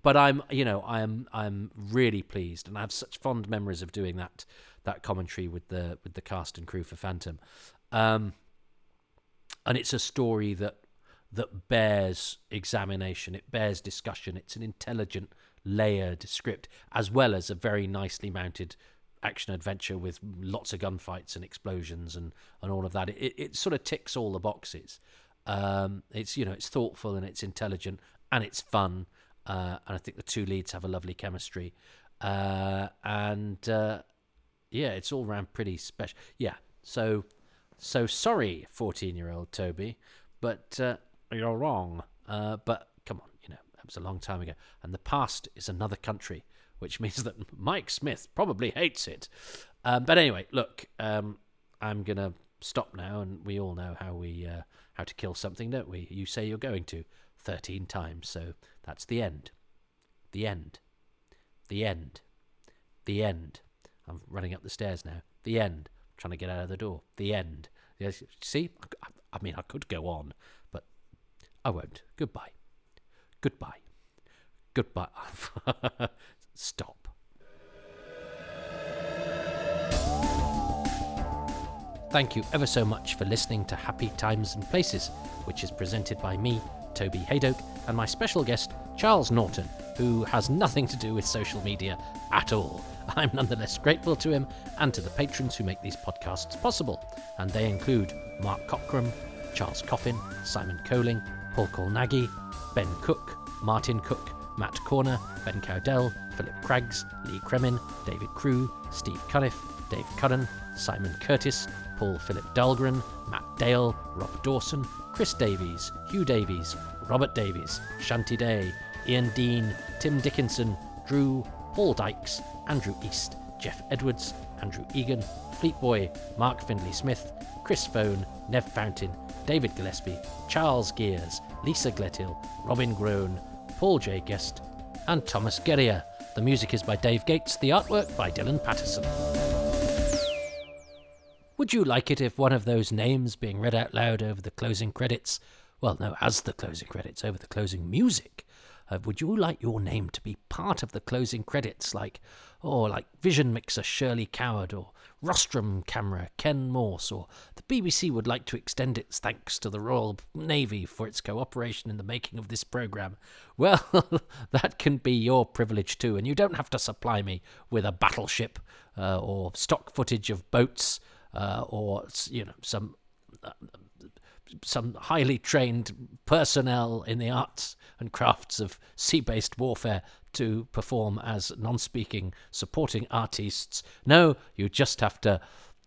but I'm, you know, I'm I'm really pleased, and I have such fond memories of doing that that commentary with the with the cast and crew for Phantom. Um, and it's a story that that bears examination, it bears discussion. It's an intelligent, layered script, as well as a very nicely mounted action adventure with lots of gunfights and explosions and, and all of that. It, it sort of ticks all the boxes. Um, it's you know it's thoughtful and it's intelligent and it's fun. Uh, and I think the two leads have a lovely chemistry. Uh, and uh, yeah, it's all round pretty special. Yeah, so so sorry, fourteen-year-old Toby, but uh, you're wrong. Uh, but come on, you know that was a long time ago, and the past is another country which means that Mike Smith probably hates it. Um, but anyway, look, um, I'm gonna stop now, and we all know how we uh, how to kill something, don't we? You say you're going to thirteen times, so that's the end. The end. The end. The end. I'm running up the stairs now. The end. I'm trying to get out of the door. The end. See, I mean, I could go on, but I won't. Goodbye. Goodbye. Goodbye. Stop. Thank you ever so much for listening to Happy Times and Places, which is presented by me, Toby Hadoke, and my special guest, Charles Norton, who has nothing to do with social media at all. I'm nonetheless grateful to him and to the patrons who make these podcasts possible, and they include Mark Cockram, Charles Coffin, Simon Coling, Paul Colnaghy, Ben Cook, Martin Cook, Matt Corner, Ben Cowdell, Philip Craggs, Lee Kremin, David Crew, Steve Cunniff, Dave Cudden, Simon Curtis, Paul Philip Dahlgren, Matt Dale, Rob Dawson, Chris Davies, Hugh Davies, Robert Davies, Shanti Day, Ian Dean, Tim Dickinson, Drew, Paul Dykes, Andrew East, Jeff Edwards, Andrew Egan, Fleet Boy, Mark Findlay Smith, Chris Phone, Nev Fountain, David Gillespie, Charles Gears, Lisa Glethill, Robin Groan, Paul J. Guest, and Thomas Guerrier. The music is by Dave Gates, the artwork by Dylan Patterson. Would you like it if one of those names being read out loud over the closing credits, well, no, as the closing credits, over the closing music, uh, would you like your name to be part of the closing credits, like, or oh, like Vision Mixer Shirley Coward, or Rostrum Camera Ken Morse, or the BBC would like to extend its thanks to the Royal Navy for its cooperation in the making of this programme? Well, that can be your privilege too, and you don't have to supply me with a battleship uh, or stock footage of boats uh, or you know some uh, some highly trained personnel in the arts and crafts of sea based warfare to perform as non speaking supporting artists. No, you just have to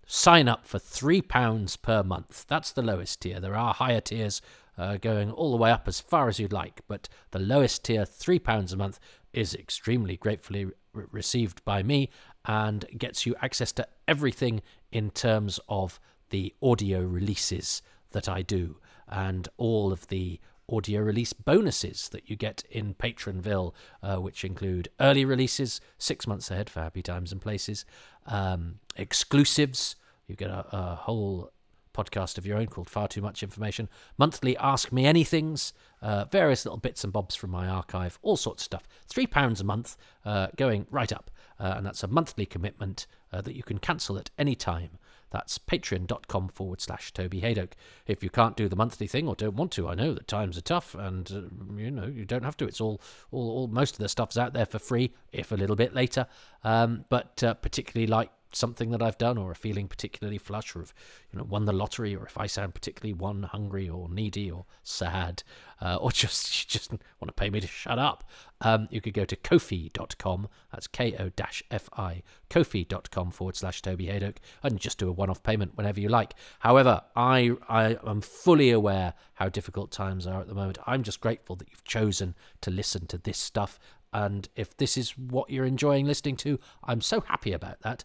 sign up for £3 per month. That's the lowest tier. There are higher tiers uh, going all the way up as far as you'd like, but the lowest tier, £3 a month, is extremely gratefully re- received by me and gets you access to everything in terms of the audio releases that I do and all of the audio release bonuses that you get in Patronville, uh, which include early releases, six months ahead for Happy Times and Places, um, exclusives. You get a, a, whole podcast of your own called Far Too Much Information, monthly Ask Me Anythings, uh, various little bits and bobs from my archive, all sorts of stuff. Three pounds a month, uh, going right up, uh, and that's a monthly commitment uh, that you can cancel at any time. That's patreon.com forward slash Toby Hadoke. If you can't do the monthly thing or don't want to, I know that times are tough and, uh, you know, you don't have to. It's all, all, all, most of the stuff's out there for free, if a little bit later. Um, but uh, particularly like something that I've done or a feeling particularly flush or if you know won the lottery or if I sound particularly one hungry or needy or sad uh, or just just want to pay me to shut up um, you could go to kofi.com that's k-o-f-i kofi.com forward slash Toby Hadoke and just do a one-off payment whenever you like. However I, I am fully aware how difficult times are at the moment. I'm just grateful that you've chosen to listen to this stuff. And if this is what you're enjoying listening to, I'm so happy about that.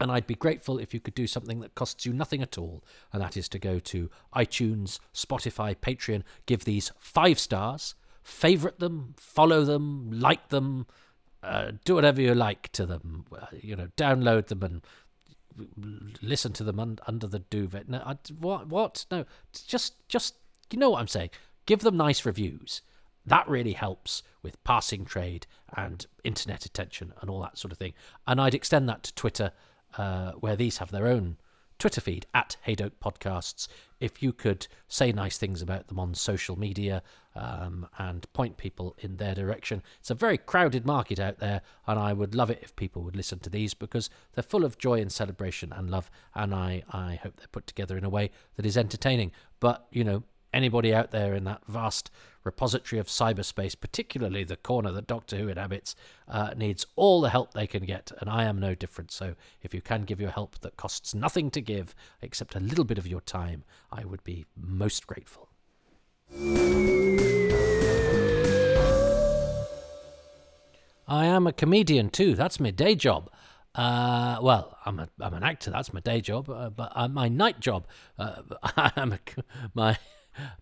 And I'd be grateful if you could do something that costs you nothing at all, and that is to go to iTunes, Spotify, Patreon, give these five stars, favorite them, follow them, like them, uh, do whatever you like to them. Uh, you know, download them and listen to them un- under the duvet. No, I, what? What? No, just, just you know what I'm saying. Give them nice reviews. That really helps with passing trade and internet attention and all that sort of thing. And I'd extend that to Twitter, uh, where these have their own Twitter feed at Hadoke Podcasts. If you could say nice things about them on social media um, and point people in their direction. It's a very crowded market out there, and I would love it if people would listen to these because they're full of joy and celebration and love, and I, I hope they're put together in a way that is entertaining. But, you know, anybody out there in that vast repository of cyberspace, particularly the corner that Doctor Who inhabits, uh, needs all the help they can get, and I am no different. So if you can give your help that costs nothing to give except a little bit of your time, I would be most grateful. I am a comedian too. That's my day job. Uh, well, I'm a I'm an actor. That's my day job. Uh, but uh, my night job, uh, I'm a, my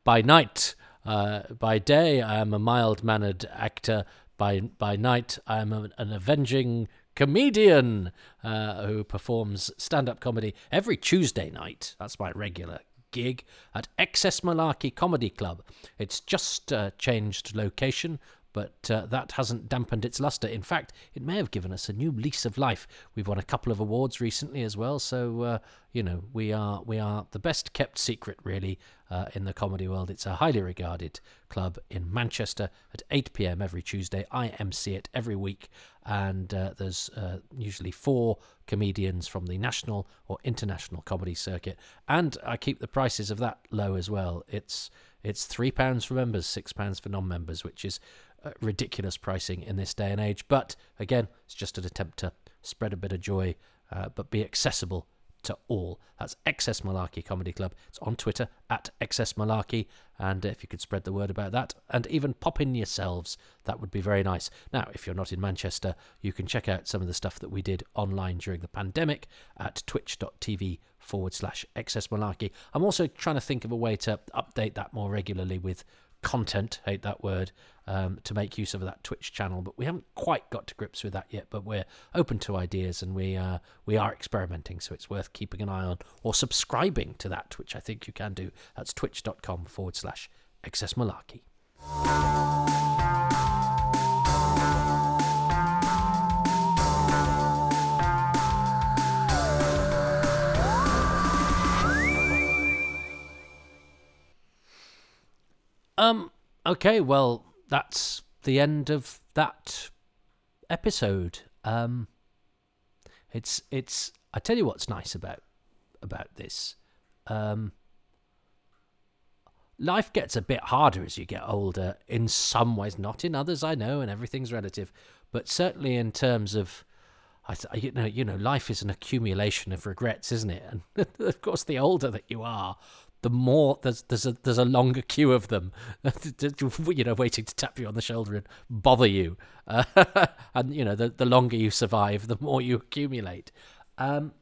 by night. Uh, by day, I am a mild mannered actor. By by night, I am a, an avenging comedian uh, who performs stand up comedy every Tuesday night. That's my regular gig at XS Malarkey Comedy Club. It's just uh, changed location, but uh, that hasn't dampened its luster. In fact, it may have given us a new lease of life. We've won a couple of awards recently as well, so uh, you know we are we are the best kept secret really uh, in the comedy world. It's a highly regarded club in Manchester at 8 p.m. every Tuesday. I MC it every week, and uh, there's uh, usually four comedians from the national or international comedy circuit, and I keep the prices of that low as well. It's it's three pounds for members, six pounds for non-members, which is ridiculous pricing in this day and age. But again, it's just an attempt to spread a bit of joy, uh, but be accessible to all. That's XS Malarkey Comedy Club. It's on Twitter at XS Malarkey. And if you could spread the word about that and even pop in yourselves, that would be very nice. Now, if you're not in Manchester, you can check out some of the stuff that we did online during the pandemic at twitch.tv forward slash excess malarkey. I'm also trying to think of a way to update that more regularly with content, hate that word, um, to make use of that Twitch channel. But we haven't quite got to grips with that yet. But we're open to ideas and we uh, we are experimenting, so it's worth keeping an eye on or subscribing to that, which I think you can do. That's twitch.com forward slash excess malarkey. Um. Okay. Well, that's the end of that episode. Um. It's it's. I tell you what's nice about about this. Um. Life gets a bit harder as you get older. In some ways, not in others. I know, and everything's relative. But certainly in terms of I, th- you know, you know, life is an accumulation of regrets, isn't it? And of course, the older that you are, the more there's there's a there's a longer queue of them, you know, waiting to tap you on the shoulder and bother you. Uh, and you know, the the longer you survive, the more you accumulate. Um,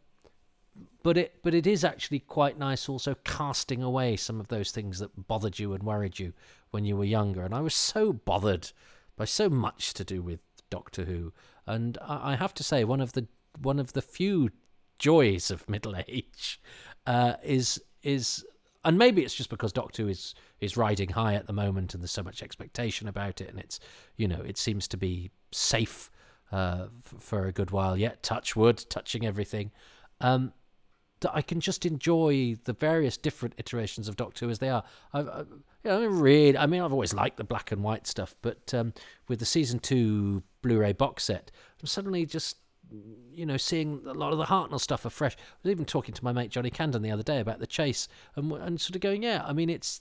but it but it is actually quite nice also casting away some of those things that bothered you and worried you when you were younger. And I was so bothered by so much to do with Doctor Who, and I, I have to say one of the one of the few joys of middle age uh, is is and maybe it's just because Doctor is is riding high at the moment, and there's so much expectation about it, and it's you know it seems to be safe uh, f- for a good while yet. Touch wood, touching everything. Um, that I can just enjoy the various different iterations of Doctor Who as they are. I've, I, you know, really, I mean, I've always liked the black and white stuff, but um, with the season two Blu-ray box set, I'm suddenly just you know, seeing a lot of the Hartnell stuff afresh. I was even talking to my mate Johnny Candon the other day about the chase, and and sort of going, yeah, I mean, it's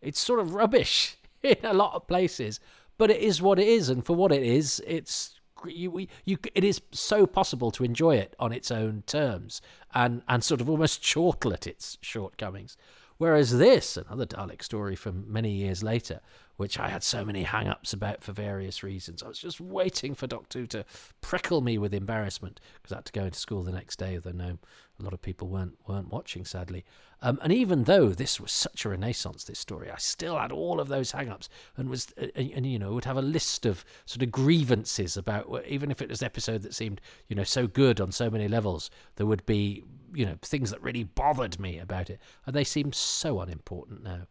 it's sort of rubbish in a lot of places, but it is what it is, and for what it is, it's you, you it is so possible to enjoy it on its own terms and and sort of almost chortle at its shortcomings. Whereas this, another Dalek story from many years later, which I had so many hang ups about for various reasons. I was just waiting for Doctor Who to prickle me with embarrassment because I had to go into school the next day, though no, a lot of people weren't weren't watching, sadly. Um, and even though this was such a renaissance, this story, I still had all of those hang-ups and was, and, and, you know, would have a list of sort of grievances about, even if it was an episode that seemed, you know, so good on so many levels, there would be, you know, things that really bothered me about it, and they seem so unimportant now.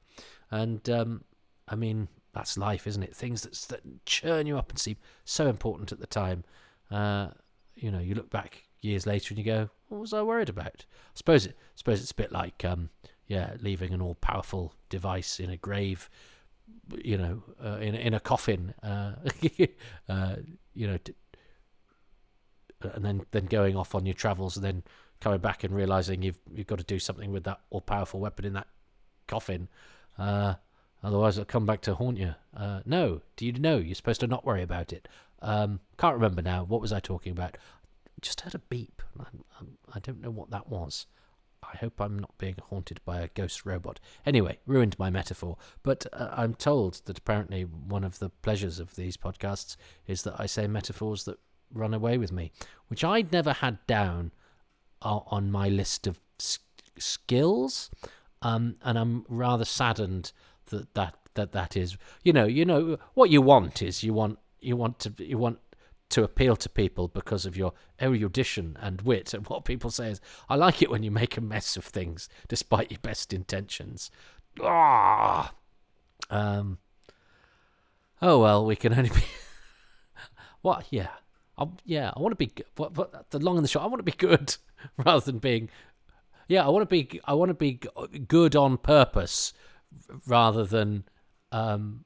And um, I mean, that's life, isn't it? Things that, that churn you up and seem so important at the time. Uh, you know, you look back years later and you go, what was I worried about? I suppose it, I suppose it's a bit like, um, yeah, leaving an all-powerful device in a grave, you know, uh, in in a coffin, uh, uh, you know, and then then going off on your travels and then coming back and realizing you've you've got to do something with that all-powerful weapon in that coffin. Uh, otherwise, it'll come back to haunt you. Uh, no, do you know? You're supposed to not worry about it. Um, can't remember now. What was I talking about? just heard a beep. I, I don't know what that was. I hope I'm not being haunted by a ghost robot. Anyway, ruined my metaphor. But uh, I'm told that apparently one of the pleasures of these podcasts is that I say metaphors that run away with me, which I'd never had down uh, on my list of s- skills. Um, and I'm rather saddened that, that that that is. You know, you know what you want is you want you want to you want to appeal to people because of your erudition and wit. And what people say is, I like it when you make a mess of things despite your best intentions. Ah! Um, oh, well, we can only be. what? Yeah. i yeah, I want to be. What, what, the long and the short, I want to be good rather than being. Yeah, I want to be. I want to be good on purpose rather than. Um,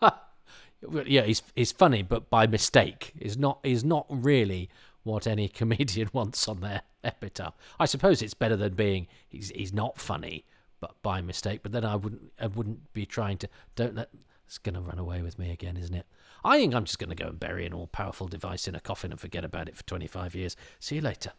yeah, he's he's funny, but by mistake. Is not is not really what any comedian wants on their epitaph. I suppose it's better than being he's he's not funny, but by mistake. But then I wouldn't I wouldn't be trying to don't let it's gonna run away with me again, isn't it? I think I'm just gonna go and bury an all powerful device in a coffin and forget about it for 25 years. See you later.